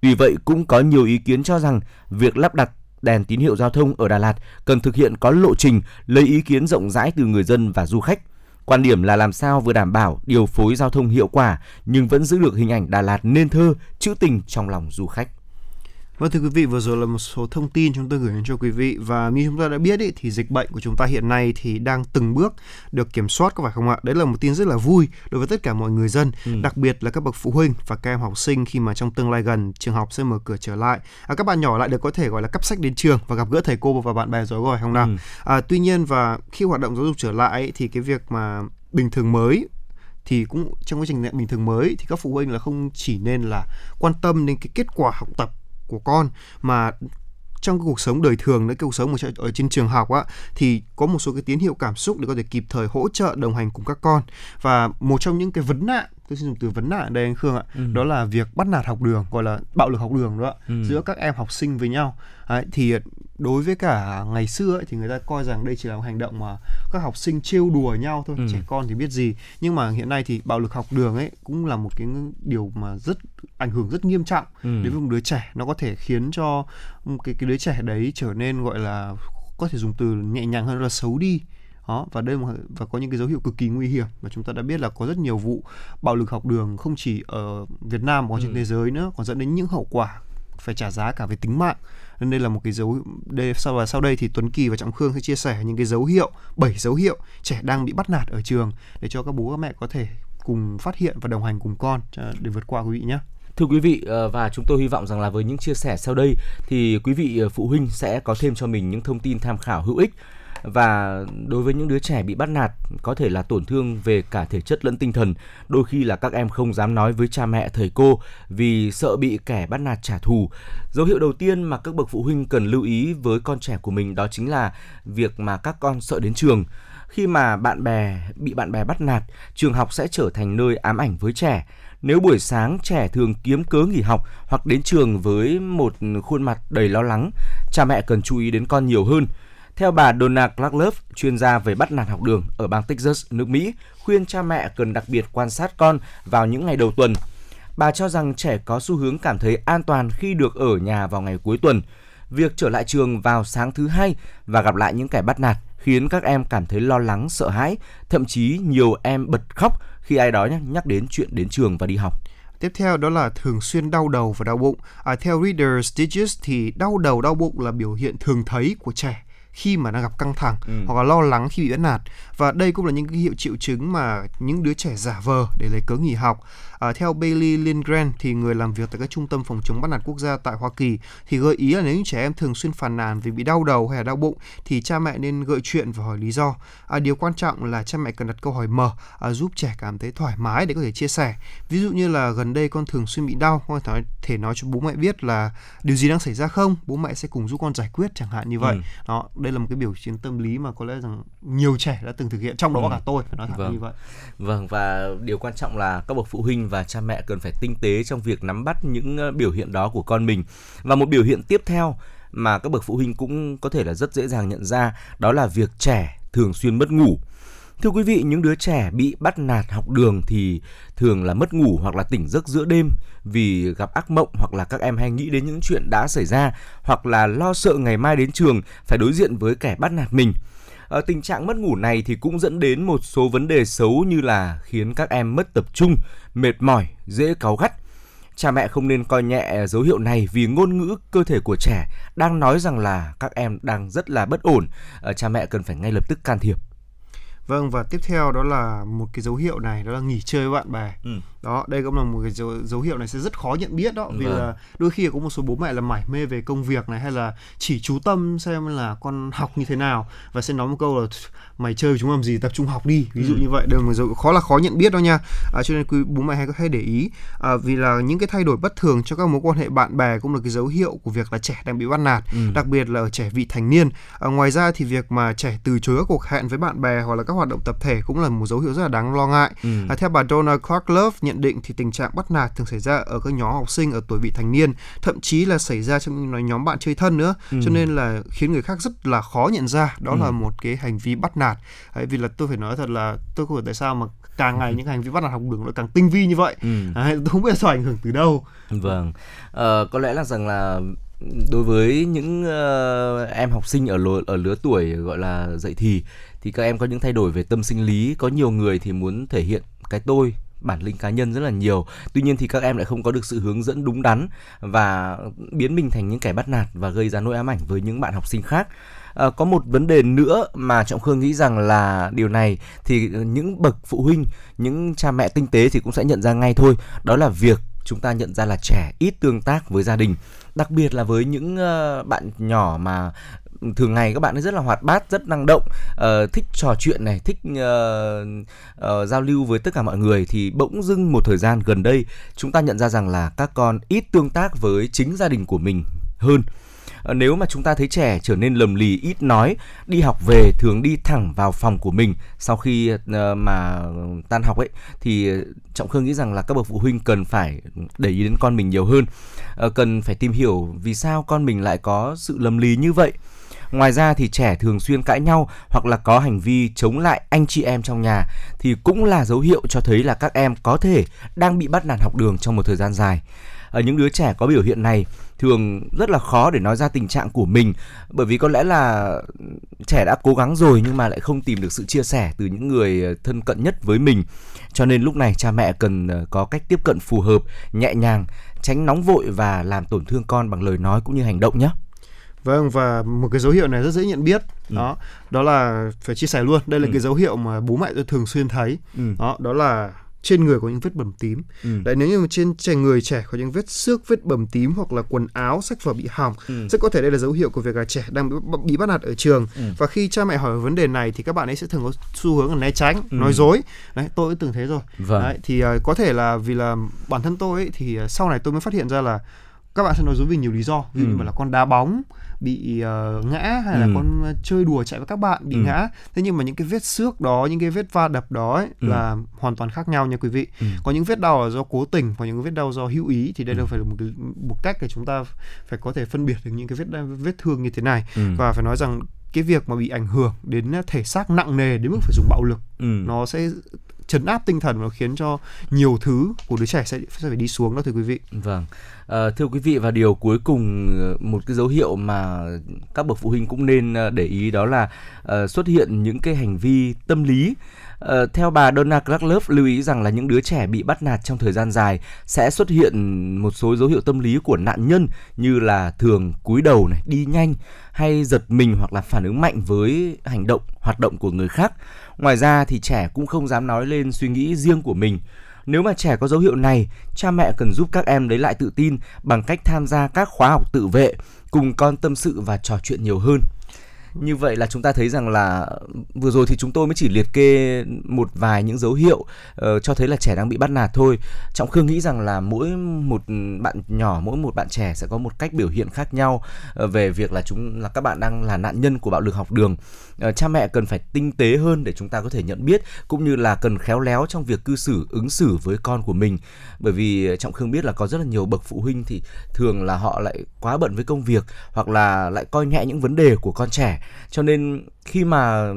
Tuy vậy cũng có nhiều ý kiến cho rằng việc lắp đặt đèn tín hiệu giao thông ở Đà Lạt cần thực hiện có lộ trình lấy ý kiến rộng rãi từ người dân và du khách. Quan điểm là làm sao vừa đảm bảo điều phối giao thông hiệu quả nhưng vẫn giữ được hình ảnh Đà Lạt nên thơ, trữ tình trong lòng du khách. Vâng thưa quý vị, vừa rồi là một số thông tin chúng tôi gửi đến cho quý vị và như chúng ta đã biết ý, thì dịch bệnh của chúng ta hiện nay thì đang từng bước được kiểm soát có phải không ạ? Đấy là một tin rất là vui đối với tất cả mọi người dân, ừ. đặc biệt là các bậc phụ huynh và các em học sinh khi mà trong tương lai gần trường học sẽ mở cửa trở lại. À, các bạn nhỏ lại được có thể gọi là cấp sách đến trường và gặp gỡ thầy cô và bạn bè rồi rồi không nào? Ừ. À, tuy nhiên và khi hoạt động giáo dục trở lại ý, thì cái việc mà bình thường mới thì cũng trong quá trình bình thường mới thì các phụ huynh là không chỉ nên là quan tâm đến cái kết quả học tập của con. Mà trong cái cuộc sống đời thường nữa cái cuộc sống ở, ở trên trường học á thì có một số cái tín hiệu cảm xúc để có thể kịp thời hỗ trợ đồng hành cùng các con. Và một trong những cái vấn nạn tôi xin dùng từ vấn nạn đây anh Khương ạ ừ. đó là việc bắt nạt học đường gọi là bạo lực học đường đó ừ. giữa các em học sinh với nhau Đấy, thì đối với cả ngày xưa ấy, thì người ta coi rằng đây chỉ là một hành động mà các học sinh trêu đùa nhau thôi ừ. trẻ con thì biết gì nhưng mà hiện nay thì bạo lực học đường ấy cũng là một cái điều mà rất ảnh hưởng rất nghiêm trọng ừ. đến một đứa trẻ nó có thể khiến cho cái cái đứa trẻ đấy trở nên gọi là có thể dùng từ nhẹ nhàng hơn là xấu đi đó và đây mà và có những cái dấu hiệu cực kỳ nguy hiểm và chúng ta đã biết là có rất nhiều vụ bạo lực học đường không chỉ ở Việt Nam mà còn trên ừ. thế giới nữa còn dẫn đến những hậu quả phải trả giá cả về tính mạng nên đây là một cái dấu đây sau và sau đây thì Tuấn Kỳ và Trọng Khương sẽ chia sẻ những cái dấu hiệu bảy dấu hiệu trẻ đang bị bắt nạt ở trường để cho các bố các mẹ có thể cùng phát hiện và đồng hành cùng con để vượt qua quý vị nhé. Thưa quý vị ờ, và chúng tôi hy vọng rằng là với những chia sẻ sau đây thì quý vị ờ, phụ huynh sẽ có thêm cho mình những thông tin tham khảo hữu ích và đối với những đứa trẻ bị bắt nạt có thể là tổn thương về cả thể chất lẫn tinh thần. Đôi khi là các em không dám nói với cha mẹ thầy cô vì sợ bị kẻ bắt nạt trả thù. Dấu hiệu đầu tiên mà các bậc phụ huynh cần lưu ý với con trẻ của mình đó chính là việc mà các con sợ đến trường. Khi mà bạn bè bị bạn bè bắt nạt trường học sẽ trở thành nơi ám ảnh với trẻ. Nếu buổi sáng trẻ thường kiếm cớ nghỉ học hoặc đến trường với một khuôn mặt đầy lo lắng, cha mẹ cần chú ý đến con nhiều hơn. Theo bà Donna Clarklove, chuyên gia về bắt nạt học đường ở bang Texas, nước Mỹ, khuyên cha mẹ cần đặc biệt quan sát con vào những ngày đầu tuần. Bà cho rằng trẻ có xu hướng cảm thấy an toàn khi được ở nhà vào ngày cuối tuần. Việc trở lại trường vào sáng thứ hai và gặp lại những kẻ bắt nạt khiến các em cảm thấy lo lắng, sợ hãi, thậm chí nhiều em bật khóc khi ai đó nhắc đến chuyện đến trường và đi học. Tiếp theo đó là thường xuyên đau đầu và đau bụng. À, theo Reader's Digest thì đau đầu đau bụng là biểu hiện thường thấy của trẻ khi mà đang gặp căng thẳng ừ. hoặc là lo lắng khi bị bắt nạt và đây cũng là những cái hiệu triệu chứng mà những đứa trẻ giả vờ để lấy cớ nghỉ học À, theo Bailey Lindgren thì người làm việc tại các trung tâm phòng chống bắt nạt quốc gia tại Hoa Kỳ thì gợi ý là nếu những trẻ em thường xuyên phàn nàn vì bị đau đầu hay là đau bụng thì cha mẹ nên gợi chuyện và hỏi lý do. À, điều quan trọng là cha mẹ cần đặt câu hỏi mở à, giúp trẻ cảm thấy thoải mái để có thể chia sẻ. Ví dụ như là gần đây con thường xuyên bị đau, con có thể nói cho bố mẹ biết là điều gì đang xảy ra không, bố mẹ sẽ cùng giúp con giải quyết chẳng hạn như vậy. Ừ. Đó, đây là một cái biểu hiện tâm lý mà có lẽ rằng nhiều trẻ đã từng thực hiện trong đó ừ. cả tôi phải nói thẳng vâng. như vậy. Vâng và điều quan trọng là các bậc phụ huynh và cha mẹ cần phải tinh tế trong việc nắm bắt những ờ, biểu hiện đó của con mình. Và một biểu hiện tiếp theo mà các bậc phụ huynh cũng có thể là rất dễ dàng nhận ra đó là việc trẻ thường xuyên mất ngủ. Thưa quý vị, những đứa trẻ bị bắt nạt học đường thì thường là mất ngủ hoặc là tỉnh giấc giữa đêm vì gặp ác mộng hoặc là các em hay nghĩ đến những chuyện đã xảy ra hoặc là lo sợ ngày mai đến trường phải đối diện với kẻ bắt nạt mình. Ờ, tình trạng mất ngủ này thì cũng dẫn đến một số vấn đề xấu như là khiến các em mất tập trung, mệt mỏi, dễ cáu gắt. Cha mẹ không nên coi nhẹ dấu hiệu này vì ngôn ngữ cơ thể của trẻ đang nói rằng là các em đang rất là bất ổn. Ờ, cha mẹ cần phải ngay lập tức can thiệp. Vâng và tiếp theo đó là một cái dấu hiệu này đó là nghỉ chơi với bạn bè. Ừ. Đó, đây cũng là một cái dấu, dấu hiệu này sẽ rất khó nhận biết đó vì Vâng. là đôi khi có một số bố mẹ là mải mê về công việc này hay là chỉ chú tâm xem là con học như thế nào và sẽ nói một câu là mày chơi chúng làm gì tập trung học đi ví dụ Ừ. như vậy là một dấu khó là khó nhận biết đâu nha à, cho nên quý bố mẹ hay hay để ý à, vì là những cái thay đổi bất thường cho các mối quan hệ bạn bè cũng là cái dấu hiệu của việc là trẻ đang bị bắt nạt Ừ. đặc biệt là ở trẻ vị thành niên à, ngoài ra thì việc mà trẻ từ chối các cuộc hẹn với bạn bè hoặc là các hoạt động tập thể cũng là một dấu hiệu rất là đáng lo ngại Ừ. À, theo bà Donna Clark Love nhận định thì tình trạng bắt nạt thường xảy ra ở các nhóm học sinh ở tuổi vị thành niên, thậm chí là xảy ra trong nhóm bạn chơi thân nữa, Ừ. cho nên là khiến người khác rất là khó nhận ra đó Ừ. là một cái hành vi bắt nạt. Đấy, vì là tôi phải nói thật là tôi không hiểu tại sao mà càng ngày những hành vi bắt nạt học đường nó càng tinh vi như vậy. Ừ. Đấy, tôi không biết là do ảnh hưởng từ đâu. Vâng, ờ, có lẽ là rằng là đối với những ờ, em học sinh ở lứa, ở lứa tuổi gọi là dậy thì thì các em có những thay đổi về tâm sinh lý, có nhiều người thì muốn thể hiện cái tôi bản lĩnh cá nhân rất là nhiều. Tuy nhiên thì các em lại không có được sự hướng dẫn đúng đắn và biến mình thành những kẻ bắt nạt và gây ra nỗi ám ảnh với những bạn học sinh khác. À, có một vấn đề nữa mà trọng khương nghĩ rằng là điều này thì những bậc phụ huynh những cha mẹ tinh tế thì cũng sẽ nhận ra ngay thôi. Đó là việc chúng ta nhận ra là trẻ ít tương tác với gia đình. Đặc biệt là với những ờ, bạn nhỏ mà thường ngày các bạn ấy rất là hoạt bát rất năng động uh, thích trò chuyện này thích uh, uh, giao lưu với tất cả mọi người. Thì bỗng dưng một thời gian gần đây chúng ta nhận ra rằng là các con ít tương tác với chính gia đình của mình hơn. Nếu mà chúng ta thấy trẻ trở nên lầm lì ít nói đi học về thường đi thẳng vào phòng của mình sau khi mà tan học ấy thì trọng khương nghĩ rằng là các bậc phụ huynh cần phải để ý đến con mình nhiều hơn. Cần phải tìm hiểu vì sao con mình lại có sự lầm lì như vậy. Ngoài ra thì trẻ thường xuyên cãi nhau hoặc là có hành vi chống lại anh chị em trong nhà thì cũng là dấu hiệu cho thấy là các em có thể đang bị bắt nạt học đường trong một thời gian dài. Ở những đứa trẻ có biểu hiện này thường rất là khó để nói ra tình trạng của mình bởi vì có lẽ là trẻ đã cố gắng rồi nhưng mà lại không tìm được sự chia sẻ từ những người ờ, thân cận nhất với mình. Cho nên lúc này cha mẹ cần ờ, có cách tiếp cận phù hợp, nhẹ nhàng, tránh nóng vội và làm tổn thương con bằng lời nói cũng như hành động nhé. Vâng và một cái dấu hiệu này rất dễ nhận biết đó đó là phải chia sẻ luôn đây là Ừ. cái dấu hiệu mà bố mẹ tôi thường xuyên thấy Ừ. đó đó là trên người có những vết bầm tím Ừ. Đấy nếu như mà trên trẻ người trẻ có những vết xước, vết bầm tím hoặc là quần áo, sách vở bị hỏng, Ừ. rất có thể đây là dấu hiệu của việc là trẻ đang bị, bị bắt nạt ở trường. Ừ. Và khi cha mẹ hỏi về vấn đề này thì các bạn ấy sẽ thường có xu hướng là né tránh, Ừ. nói dối. Đấy, tôi cũng từng thế rồi. Vâng. Đấy, thì ờ, có thể là vì là bản thân tôi ấy, thì ờ, sau này tôi mới phát hiện ra là các bạn sẽ nói dối vì nhiều lý do ví dụ Ừ. như là con đá bóng bị ờ, ngã hay là Ừ. con chơi đùa chạy với các bạn bị Ừ. ngã thế nhưng mà những cái vết xước đó những cái vết va đập đó ấy, Ừ. là hoàn toàn khác nhau nha quý vị Ừ. có những vết đau là do cố tình có những vết đau do hữu ý thì đây Ừ. đâu phải là một cái, một cách để chúng ta phải có thể phân biệt được những cái vết vết thương như thế này Ừ. và phải nói rằng cái việc mà bị ảnh hưởng đến thể xác nặng nề đến mức phải dùng bạo lực Ừ. nó sẽ chấn áp tinh thần và khiến cho nhiều thứ của đứa trẻ sẽ sẽ phải đi xuống đó thưa quý vị Vâng, à, thưa quý vị và điều cuối cùng ờ, một cái dấu hiệu mà các bậc phụ huynh cũng nên ờ, để ý đó là uh, xuất hiện những cái hành vi tâm lý. Ờ, theo bà Donna Clarklove lưu ý rằng là những đứa trẻ bị bắt nạt trong thời gian dài sẽ xuất hiện một số dấu hiệu tâm lý của nạn nhân như là thường cúi đầu này, đi nhanh hay giật mình hoặc là phản ứng mạnh với hành động, hoạt động của người khác. Ngoài ra thì trẻ cũng không dám nói lên suy nghĩ riêng của mình. Nếu mà trẻ có dấu hiệu này, cha mẹ cần giúp các em lấy lại tự tin bằng cách tham gia các khóa học tự vệ, cùng con tâm sự và trò chuyện nhiều hơn. Như vậy là chúng ta thấy rằng là ừ, vừa rồi thì chúng tôi mới chỉ liệt kê một vài những dấu hiệu uh, cho thấy là trẻ đang bị bắt nạt thôi. Trọng Khương nghĩ rằng là mỗi một bạn nhỏ, mỗi một bạn trẻ sẽ có một cách biểu hiện khác nhau uh, về việc là chúng là các bạn đang là nạn nhân của bạo lực học đường. Uh, cha mẹ cần phải tinh tế hơn để chúng ta có thể nhận biết cũng như là cần khéo léo trong việc cư xử ứng xử với con của mình bởi vì trọng khương biết là có rất là nhiều bậc phụ huynh thì thường là họ lại quá bận với công việc hoặc là lại coi nhẹ những vấn đề của con trẻ trẻ cho nên khi mà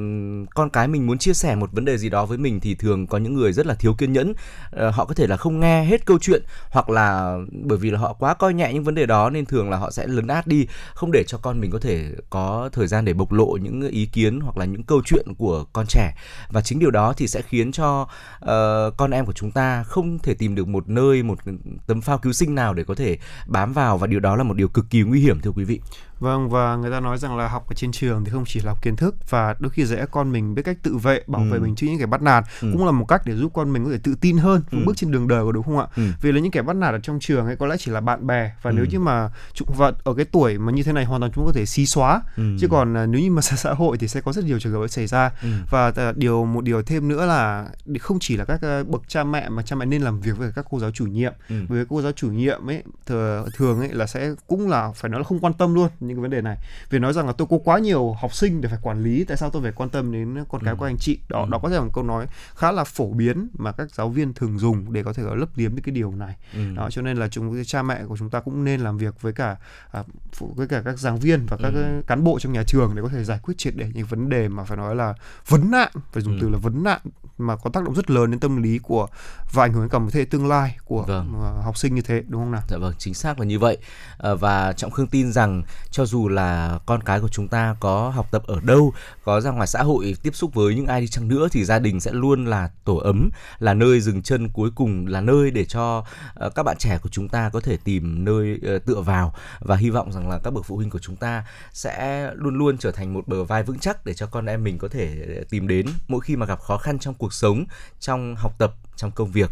con cái mình muốn chia sẻ một vấn đề gì đó với mình thì thường có những người rất là thiếu kiên nhẫn. Ờ, họ có thể là không nghe hết câu chuyện hoặc là bởi vì là họ quá coi nhẹ những vấn đề đó nên thường là họ sẽ lấn át đi không để cho con mình có thể có thời gian để bộc lộ những ý kiến hoặc là những câu chuyện của con trẻ. Và chính điều đó thì sẽ khiến cho uh, con em của chúng ta không thể tìm được một nơi một tấm phao cứu sinh nào để có thể bám vào và điều đó là một điều cực kỳ nguy hiểm thưa quý vị. Vâng và người ta nói rằng là học ở trên trường thì không chỉ là học kiến thức và đôi khi dạy con mình biết cách tự vệ bảo vệ Ừ. mình trước những kẻ bắt nạt Ừ. cũng là một cách để giúp con mình có thể tự tin hơn Ừ. bước trên đường đời có đúng không ạ? Ừ. Vì là những kẻ bắt nạt ở trong trường ấy có lẽ chỉ là bạn bè và Ừ. nếu như mà chúng và ở cái tuổi mà như thế này hoàn toàn chúng có thể xí xóa Ừ. chứ còn à, nếu như mà (laughs) xã xã hội thì sẽ có rất nhiều trường hợp xảy ra Ừ. và à, điều một điều thêm nữa là không chỉ là các à, bậc cha mẹ mà cha mẹ nên làm việc với các cô giáo chủ nhiệm Ừ. vì cô giáo chủ nhiệm ấy thường, thường ấy là sẽ cũng là phải nói là không quan tâm luôn những cái vấn đề này vì nói rằng là tôi có quá nhiều học sinh để phải quản lý tại sao tôi phải quan tâm đến con cái Ừ. của anh chị đó Ừ. đó có thể là một câu nói khá là phổ biến mà các giáo viên thường dùng để có thể lấp liếm những cái điều này Ừ. đó cho nên là chúng cha mẹ của chúng ta cũng nên làm việc với cả à, với cả các giảng viên và các Ừ. cán bộ trong nhà trường để có thể giải quyết triệt để những vấn đề mà phải nói là vấn nạn phải dùng Ừ. từ là vấn nạn mà có tác động rất lớn đến tâm lý của và ảnh hưởng đến cả một thế hệ tương lai của Vâng. à, học sinh như thế đúng không nào Dạ vâng, chính xác là như vậy. Ờ, và Trọng Khương tin rằng cho cho dù là con cái của chúng ta có học tập ở đâu, có ra ngoài xã hội tiếp xúc với những ai đi chăng nữa thì gia đình sẽ luôn là tổ ấm, là nơi dừng chân cuối cùng, là nơi để cho ờ, các bạn trẻ của chúng ta có thể tìm nơi ờ, tựa vào và hy vọng rằng là các bậc phụ huynh của chúng ta sẽ luôn luôn trở thành một bờ vai vững chắc để cho con em mình có thể ờ, tìm đến mỗi khi mà gặp khó khăn trong cuộc sống, trong học tập, trong công việc.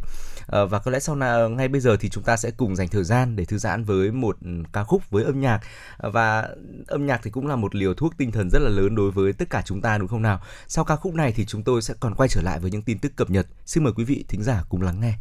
Ờ, và có lẽ sau này ờ, ngay bây giờ thì chúng ta sẽ cùng dành thời gian để thư giãn với một ừ, ca khúc với âm nhạc ờ, và âm nhạc thì cũng là một liều thuốc tinh thần rất là lớn đối với tất cả chúng ta, đúng không nào? Sau ca khúc này thì chúng tôi sẽ còn quay trở lại với những tin tức cập nhật. Xin mời quý vị thính giả cùng lắng nghe.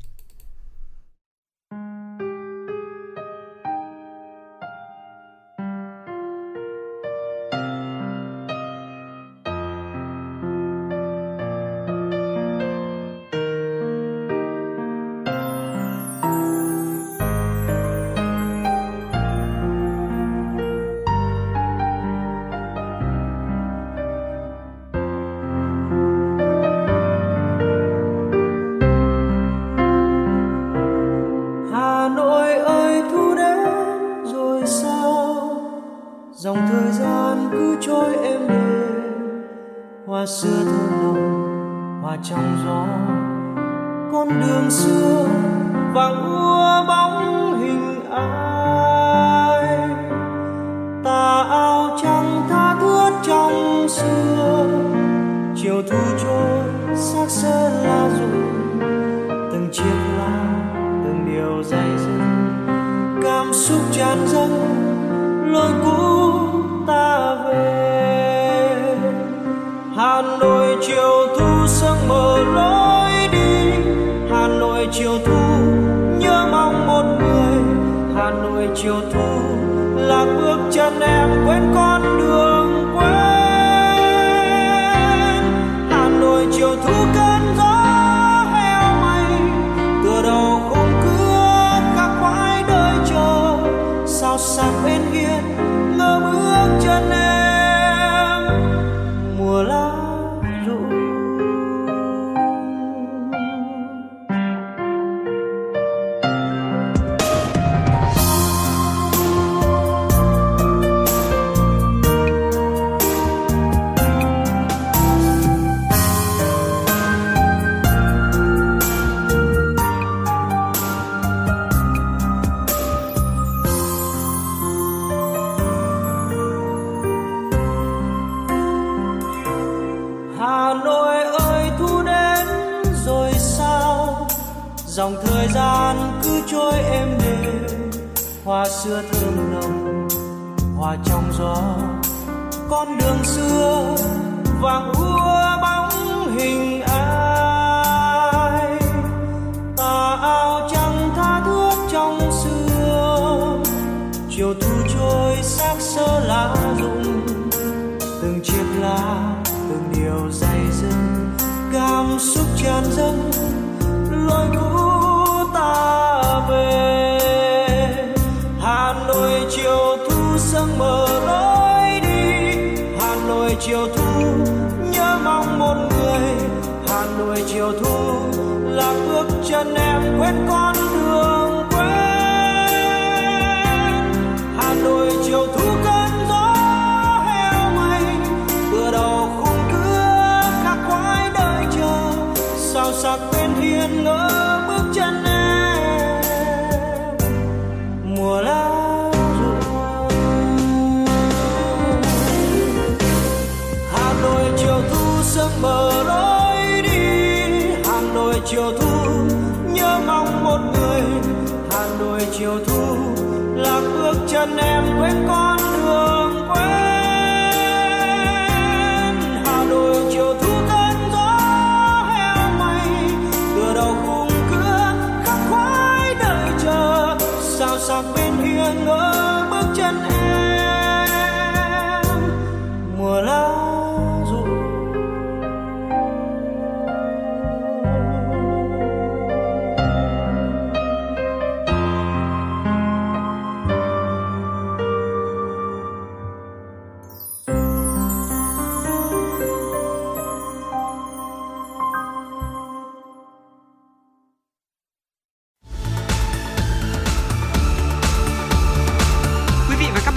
Hà Nội ơi, thu đến rồi sao? Dòng thời gian cứ trôi êm đềm. Hoa xưa thơm nồng hoa trong gió. Con đường xưa vàng úa bóng hình ai. Tà áo trắng tha thướt trong xưa. Chiều thu trôi, xác sơn lá rụng tràn dâng lối cũ xưa thơm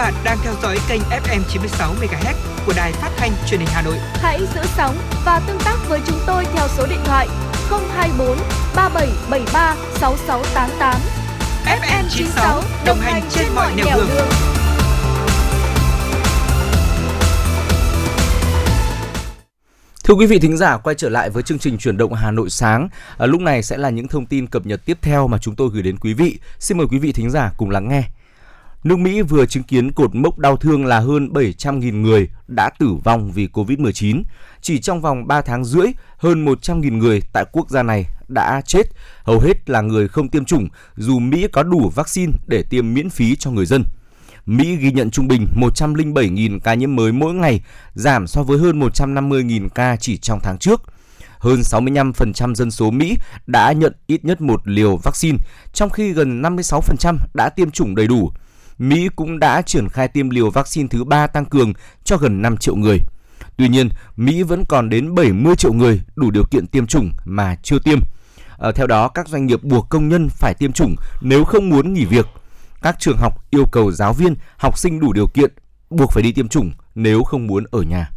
bạn đang theo dõi kênh FM 96 MHz của đài phát thanh truyền hình Hà Nội. Hãy giữ sóng và tương tác với chúng tôi theo số điện thoại 024 3773 6688. FM 96 đồng hành trên mọi nẻo đường. Thưa quý vị thính giả, quay trở lại với chương trình chuyển động Hà Nội sáng. À, lúc này sẽ là những thông tin cập nhật tiếp theo mà chúng tôi gửi đến quý vị. Xin mời quý vị thính giả cùng lắng nghe. Nước Mỹ vừa chứng kiến cột mốc đau thương là hơn 700.000 người đã tử vong vì Covid-19. Chỉ trong vòng 3 tháng rưỡi, hơn 100.000 người tại quốc gia này đã chết, hầu hết là người không tiêm chủng, dù Mỹ có đủ vaccine để tiêm miễn phí cho người dân. Mỹ ghi nhận trung bình 107.000 ca nhiễm mới mỗi ngày, giảm so với hơn 150.000 ca chỉ trong tháng trước. Hơn 65% dân số Mỹ đã nhận ít nhất một liều vaccine, trong khi gần 56% đã tiêm chủng đầy đủ. Mỹ cũng đã triển khai tiêm liều vaccine thứ ba tăng cường cho gần 5 triệu người. Tuy nhiên, Mỹ vẫn còn đến 70 triệu người đủ điều kiện tiêm chủng mà chưa tiêm. À, theo đó, các doanh nghiệp buộc công nhân phải tiêm chủng nếu không muốn nghỉ việc. Các trường học yêu cầu giáo viên, học sinh đủ điều kiện buộc phải đi tiêm chủng nếu không muốn ở nhà.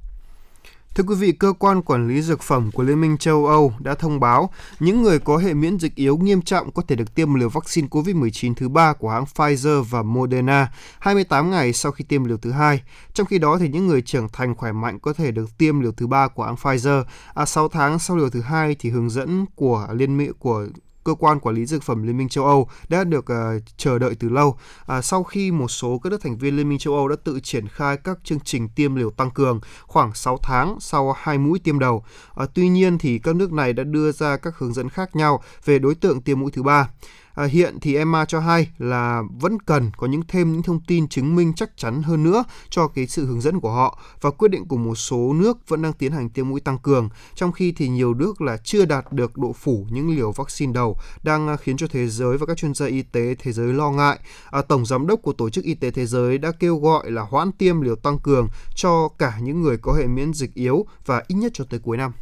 Thưa quý vị, cơ quan quản lý dược phẩm của Liên minh châu Âu đã thông báo những người có hệ miễn dịch yếu nghiêm trọng có thể được tiêm liều vaccine COVID-19 thứ ba của hãng Pfizer và Moderna 28 ngày sau khi tiêm liều thứ hai. Trong khi đó thì những người trưởng thành khỏe mạnh có thể được tiêm liều thứ ba của hãng Pfizer. À, 6 tháng sau liều thứ hai thì hướng dẫn của Liên minh của cơ quan quản lý dược phẩm Liên minh châu Âu đã được uh, chờ đợi từ lâu. À, sau khi một số các nước thành viên Liên minh châu Âu đã tự triển khai các chương trình tiêm liều tăng cường khoảng 6 tháng sau hai mũi tiêm đầu. À, tuy nhiên thì các nước này đã đưa ra các hướng dẫn khác nhau về đối tượng tiêm mũi thứ ba. À, hiện thì EMA cho hay là vẫn cần có những thêm những thông tin chứng minh chắc chắn hơn nữa cho cái sự hướng dẫn của họ và quyết định của một số nước vẫn đang tiến hành tiêm mũi tăng cường, trong khi thì nhiều nước là chưa đạt được độ phủ những liều vaccine đầu đang à, khiến cho thế giới và các chuyên gia y tế thế giới lo ngại. À, Tổng giám đốc của Tổ chức Y tế Thế giới đã kêu gọi là hoãn tiêm liều tăng cường cho cả những người có hệ miễn dịch yếu và ít nhất cho tới cuối năm.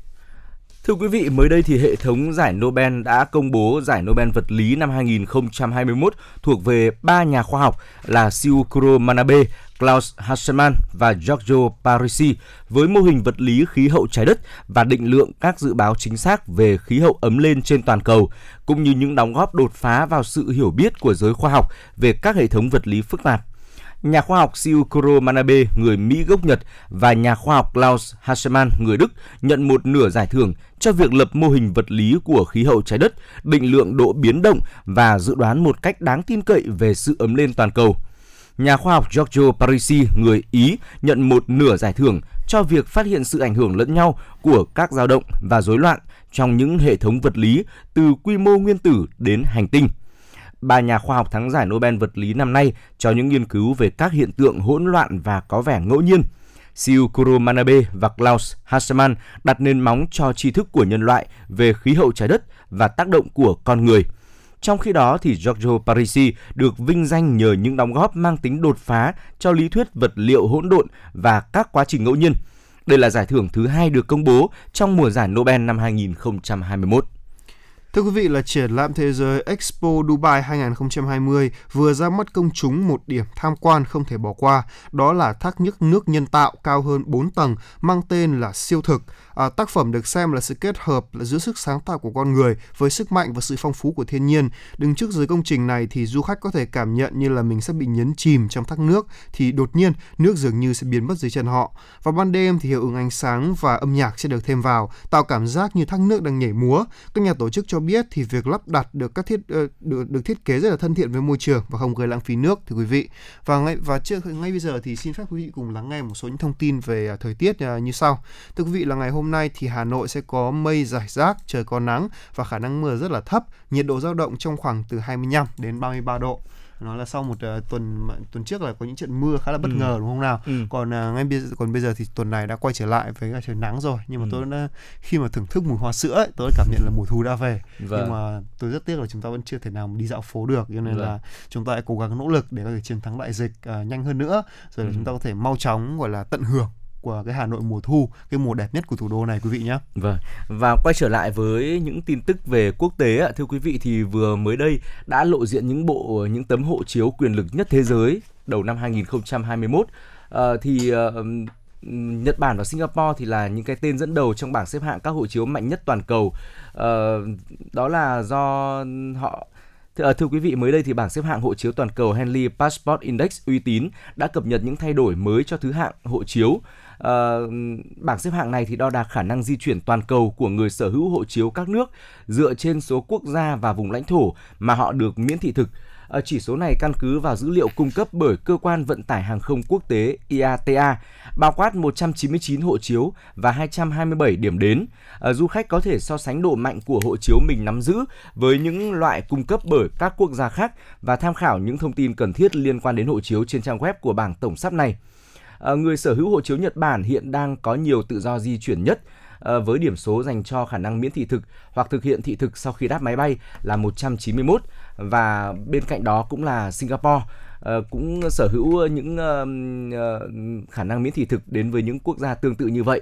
Thưa quý vị, mới đây thì hệ thống giải Nobel đã công bố giải Nobel vật lý năm 2021 thuộc về ba nhà khoa học là Siukuro Manabe, Klaus Hasselmann và Giorgio Parisi với mô hình vật lý khí hậu trái đất và định lượng các dự báo chính xác về khí hậu ấm lên trên toàn cầu, cũng như những đóng góp đột phá vào sự hiểu biết của giới khoa học về các hệ thống vật lý phức tạp. Nhà khoa học Siukuro Manabe, người Mỹ gốc Nhật và nhà khoa học Klaus Hasselmann, người Đức nhận một nửa giải thưởng cho việc lập mô hình vật lý của khí hậu trái đất, định lượng độ biến động và dự đoán một cách đáng tin cậy về sự ấm lên toàn cầu. Nhà khoa học Giorgio Parisi, người Ý, nhận một nửa giải thưởng cho việc phát hiện sự ảnh hưởng lẫn nhau của các dao động và rối loạn trong những hệ thống vật lý từ quy mô nguyên tử đến hành tinh ba nhà khoa học thắng giải Nobel vật lý năm nay cho những nghiên cứu về các hiện tượng hỗn loạn và có vẻ ngẫu nhiên. Siukuru Manabe và Klaus Hasselmann đặt nền móng cho tri thức của nhân loại về khí hậu trái đất và tác động của con người. Trong khi đó thì Giorgio Parisi được vinh danh nhờ những đóng góp mang tính đột phá cho lý thuyết vật liệu hỗn độn và các quá trình ngẫu nhiên. Đây là giải thưởng thứ hai được công bố trong mùa giải Nobel năm 2021. Thưa quý vị là triển lãm thế giới Expo Dubai 2020 vừa ra mắt công chúng một điểm tham quan không thể bỏ qua, đó là thác nước nước nhân tạo cao hơn 4 tầng mang tên là siêu thực. À, tác phẩm được xem là sự kết hợp là giữa sức sáng tạo của con người với sức mạnh và sự phong phú của thiên nhiên. Đứng trước dưới công trình này thì du khách có thể cảm nhận như là mình sẽ bị nhấn chìm trong thác nước thì đột nhiên nước dường như sẽ biến mất dưới chân họ. Vào ban đêm thì hiệu ứng ánh sáng và âm nhạc sẽ được thêm vào, tạo cảm giác như thác nước đang nhảy múa. Các nhà tổ chức cho biết thì việc lắp đặt được các thiết ờ, được, được thiết kế rất là thân thiện với môi trường và không gây lãng phí nước thưa quý vị. Và ngay và trước ngay bây giờ thì xin phép quý vị cùng lắng nghe một số những thông tin về à, thời tiết à, như sau. Thưa quý vị là ngày hôm nay thì Hà Nội sẽ có mây rải rác, trời có nắng và khả năng mưa rất là thấp, nhiệt độ dao động trong khoảng từ 25 đến 33 độ nó là sau một uh, tuần tuần trước là có những trận mưa khá là bất Ừ. ngờ đúng không nào Ừ. còn uh, ngay bây giờ còn bây giờ thì tuần này đã quay trở lại với cả trời nắng rồi nhưng mà Ừ. tôi đã khi mà thưởng thức mùi hoa sữa ấy, tôi đã cảm nhận là mùa thu đã về Vâng. nhưng mà tôi rất tiếc là chúng ta vẫn chưa thể nào đi dạo phố được cho nên Vâng. là chúng ta hãy cố gắng nỗ lực để có thể chiến thắng đại dịch à, nhanh hơn nữa rồi là Ừ. chúng ta có thể mau chóng gọi là tận hưởng của cái Hà Nội mùa thu cái mùa đẹp nhất của thủ đô này quý vị nhé Vâng. Và quay trở lại với những tin tức về quốc tế ạ, thưa quý vị thì vừa mới đây đã lộ diện những bộ những tấm hộ chiếu quyền lực nhất thế giới đầu năm 2021. à, ờ, thì uh, Nhật Bản và Singapore thì là những cái tên dẫn đầu trong bảng xếp hạng các hộ chiếu mạnh nhất toàn cầu. Ờ, đó là do họ Thưa, thưa quý vị, mới đây thì bảng xếp hạng hộ chiếu toàn cầu Henley Passport Index uy tín đã cập nhật những thay đổi mới cho thứ hạng hộ chiếu. Ờ, bảng xếp hạng này thì đo đạc khả năng di chuyển toàn cầu của người sở hữu hộ chiếu các nước dựa trên số quốc gia và vùng lãnh thổ mà họ được miễn thị thực. Ờ, chỉ số này căn cứ vào dữ liệu cung cấp bởi cơ quan vận tải hàng không quốc tế IATA, bao quát 199 hộ chiếu và 227 điểm đến. Ờ, du khách có thể so sánh độ mạnh của hộ chiếu mình nắm giữ với những loại cung cấp bởi các quốc gia khác và tham khảo những thông tin cần thiết liên quan đến hộ chiếu trên trang web của bảng tổng sắp này. Ờ, người sở hữu hộ chiếu Nhật Bản hiện đang có nhiều tự do di chuyển nhất ờ, với điểm số dành cho khả năng miễn thị thực hoặc thực hiện thị thực sau khi đáp máy bay là 191 và bên cạnh đó cũng là Singapore ờ, cũng sở hữu những khả năng miễn thị thực đến với những quốc gia tương tự như vậy.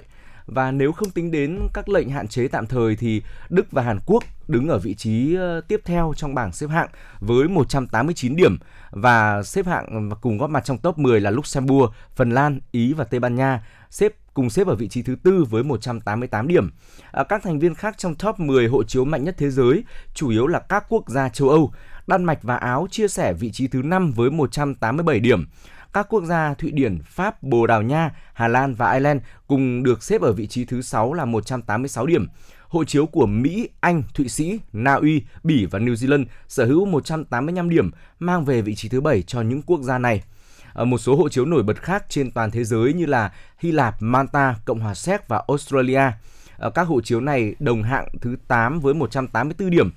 Và nếu không tính đến các lệnh hạn chế tạm thời thì Đức và Hàn Quốc đứng ở vị trí ờ, tiếp theo trong bảng xếp hạng với 189 điểm và xếp hạng và cùng góp mặt trong top 10 là Luxembourg, Phần Lan, Ý và Tây Ban Nha xếp cùng xếp ở vị trí thứ tư với 188 điểm. À, các thành viên khác trong top 10 hộ chiếu mạnh nhất thế giới chủ yếu là các quốc gia châu Âu. Đan Mạch và Áo chia sẻ vị trí thứ 5 với 187 điểm. Các quốc gia Thụy Điển, Pháp, Bồ Đào Nha, Hà Lan và Ireland cùng được xếp ở vị trí thứ 6 là 186 điểm. Hộ chiếu của Mỹ, Anh, Thụy Sĩ, Na Uy, Bỉ và New Zealand sở hữu 185 điểm, mang về vị trí thứ 7 cho những quốc gia này. Một số hộ chiếu nổi bật khác trên toàn thế giới như là Hy Lạp, Malta, Cộng hòa Séc và Australia. Các hộ chiếu này đồng hạng thứ 8 với 184 điểm.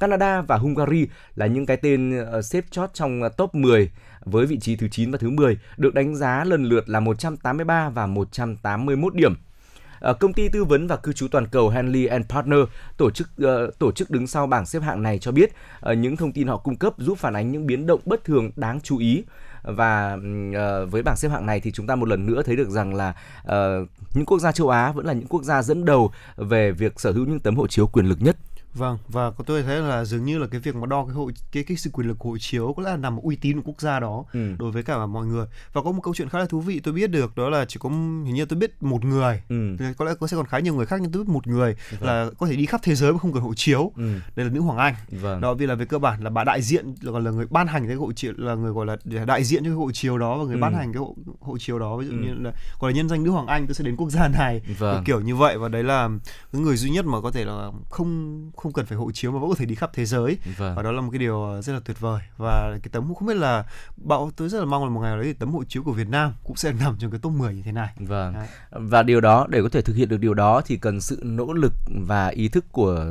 Canada và Hungary là những cái tên ờ, xếp chót trong ờ, top 10 với vị trí thứ 9 và thứ 10 được đánh giá lần lượt là 183 và 181 điểm. Ờ, công ty tư vấn và cư trú toàn cầu Henley and Partner tổ chức ờ, tổ chức đứng sau bảng xếp hạng này cho biết ờ, những thông tin họ cung cấp giúp phản ánh những biến động bất thường đáng chú ý và uh, với bảng xếp hạng này thì chúng ta một lần nữa thấy được rằng là uh, những quốc gia châu Á vẫn là những quốc gia dẫn đầu về việc sở hữu những tấm hộ chiếu quyền lực nhất. Vâng và tôi thấy là dường như là cái việc mà đo cái hộ cái cái sự quyền lực hộ chiếu có lẽ là nằm ở uy tín của quốc gia đó Ừ. đối với cả mọi người và có một câu chuyện khá là thú vị tôi biết được đó là chỉ có hình như tôi biết một người Ừ. Có lẽ có sẽ còn khá nhiều người khác nhưng tôi biết một người Vâng. là có thể đi khắp thế giới mà không cần hộ chiếu Ừ. đây là nữ hoàng anh Vâng. đó vì là về cơ bản là bà đại diện còn là người ban hành cái hộ chiếu là người gọi là đại diện cho cái hộ chiếu đó và người Ừ. ban hành cái hộ, hộ chiếu đó ví dụ Ừ. như là gọi là nhân danh nữ hoàng anh tôi sẽ đến quốc gia này Vâng. kiểu như vậy và đấy là cái người duy nhất mà có thể là không không cần phải hộ chiếu mà vẫn có thể đi khắp thế giới Vâng. và đó là một cái điều ờ, rất là tuyệt vời và cái tấm không biết là bảo tôi rất là mong là một ngày nào đấy thì tấm hộ chiếu của Việt Nam cũng sẽ nằm trong cái top 10 như thế này Vâng. Đấy. Và điều đó để có thể thực hiện được điều đó thì cần sự nỗ lực và ý thức của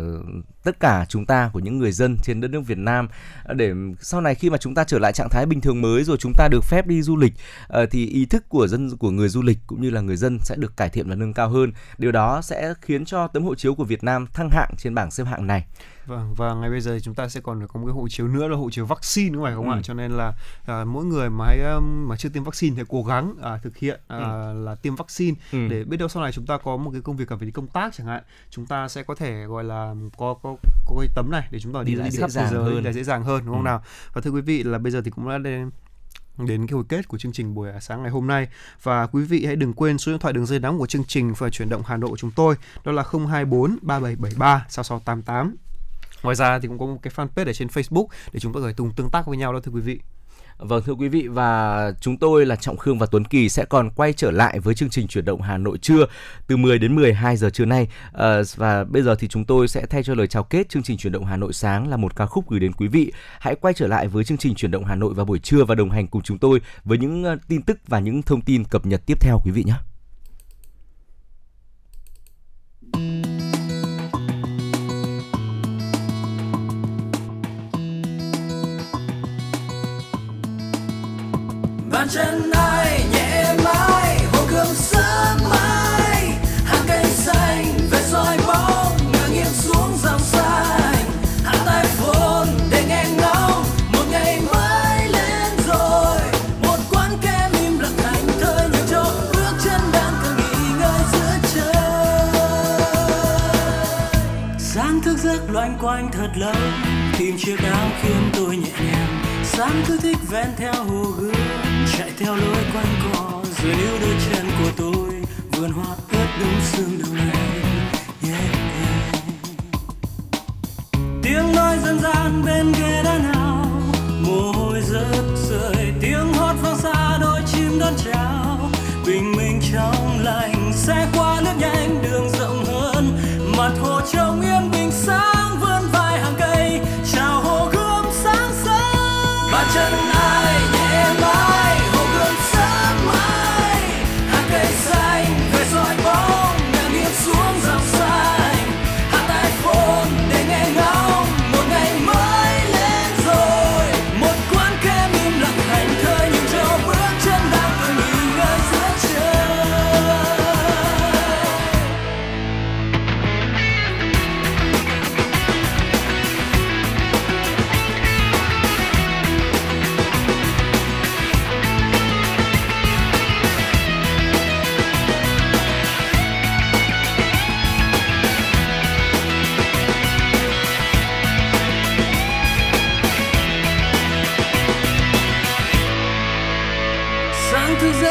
tất cả chúng ta, của những người dân trên đất nước Việt Nam à, để sau này khi mà chúng ta trở lại trạng thái bình thường mới rồi chúng ta được phép đi du lịch ờ, thì ý thức của dân, của người du lịch cũng như là người dân sẽ được cải thiện và nâng cao hơn. Điều đó sẽ khiến cho tấm hộ chiếu của Việt Nam thăng hạng trên bảng xếp hạng này. Vâng và ngay bây giờ thì chúng ta sẽ còn có một cái hộ chiếu nữa là hộ chiếu vaccine đúng không không Ừ. ạ? Cho nên là à, mỗi người mà hãy mà chưa tiêm vaccine thì cố gắng à, thực hiện à, là tiêm vaccine Ừ. để biết đâu sau này chúng ta có một cái công việc cần phải đi công tác chẳng hạn, chúng ta sẽ có thể gọi là có có có cái tấm này để chúng ta đi Đi đi dễ khắp thế dàng giới hơn. dễ dàng hơn đúng không Ừ. nào? Và thưa quý vị là bây giờ thì cũng đã đến đến cái hồi kết của chương trình buổi sáng ngày hôm nay và quý vị hãy đừng quên số điện thoại đường dây nóng của chương trình và chuyển động Hà Nội của chúng tôi đó là 024 3773 6688 Ngoài ra thì cũng có một cái fanpage ở trên Facebook để chúng tôi có thể cùng tương tác với nhau đó thưa quý vị. Vâng thưa quý vị và chúng tôi là Trọng Khương và Tuấn Kỳ sẽ còn quay trở lại với chương trình chuyển động Hà Nội trưa từ 10 đến 12 giờ trưa nay à, và bây giờ thì chúng tôi sẽ thay cho lời chào kết chương trình chuyển động Hà Nội sáng là một ca khúc gửi đến quý vị. Hãy quay trở lại với chương trình chuyển động Hà Nội vào buổi trưa và đồng hành cùng chúng tôi với những ờ, tin tức và những thông tin cập nhật tiếp theo quý vị nhé. Chân ai, nhẹ mãi hồ gươm sớm mai. Hàng cây xanh về soi bóng ngả nghiêng xuống dòng xanh hạ tay phone để nghe ngóng, một ngày mới lên rồi. Một quán kem im lặng thành thơi nhường cho bước chân đang cần nghỉ ngơi giữa trời. Sáng thức giấc loanh quanh thật lâu tìm chiếc áo khiến tôi nhẹ nhàng. Sáng cứ thích ven theo hồ gươm theo lối quanh co rồi níu đôi chân của tôi vườn hoa ướt đúng sương đầu này yeah, yeah. tiếng nói dân gian bên ghế đá nào mồ hôi rớt rơi tiếng hót vang xa đôi chim đón chào bình minh trong lành sẽ qua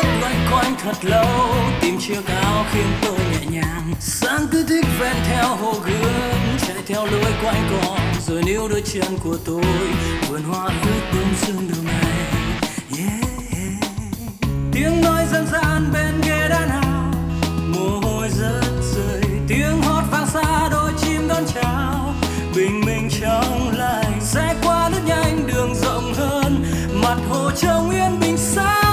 sáng loanh quanh thật lâu. Tìm chiếc áo khiến tôi nhẹ nhàng. Sáng cứ thích ven theo hồ gươm chạy theo lối quanh co. Rồi níu đôi chân của tôi vườn hoa ướt bông sương đầu này yeah, tiếng nói dân gian bên ghế đá nào mồ hôi rớt rơi tiếng hót vang xa đôi chim đón chào. Bình minh trong lành sẽ qua nước nhanh đường rộng hơn. Mặt hồ trông yên bình sáng.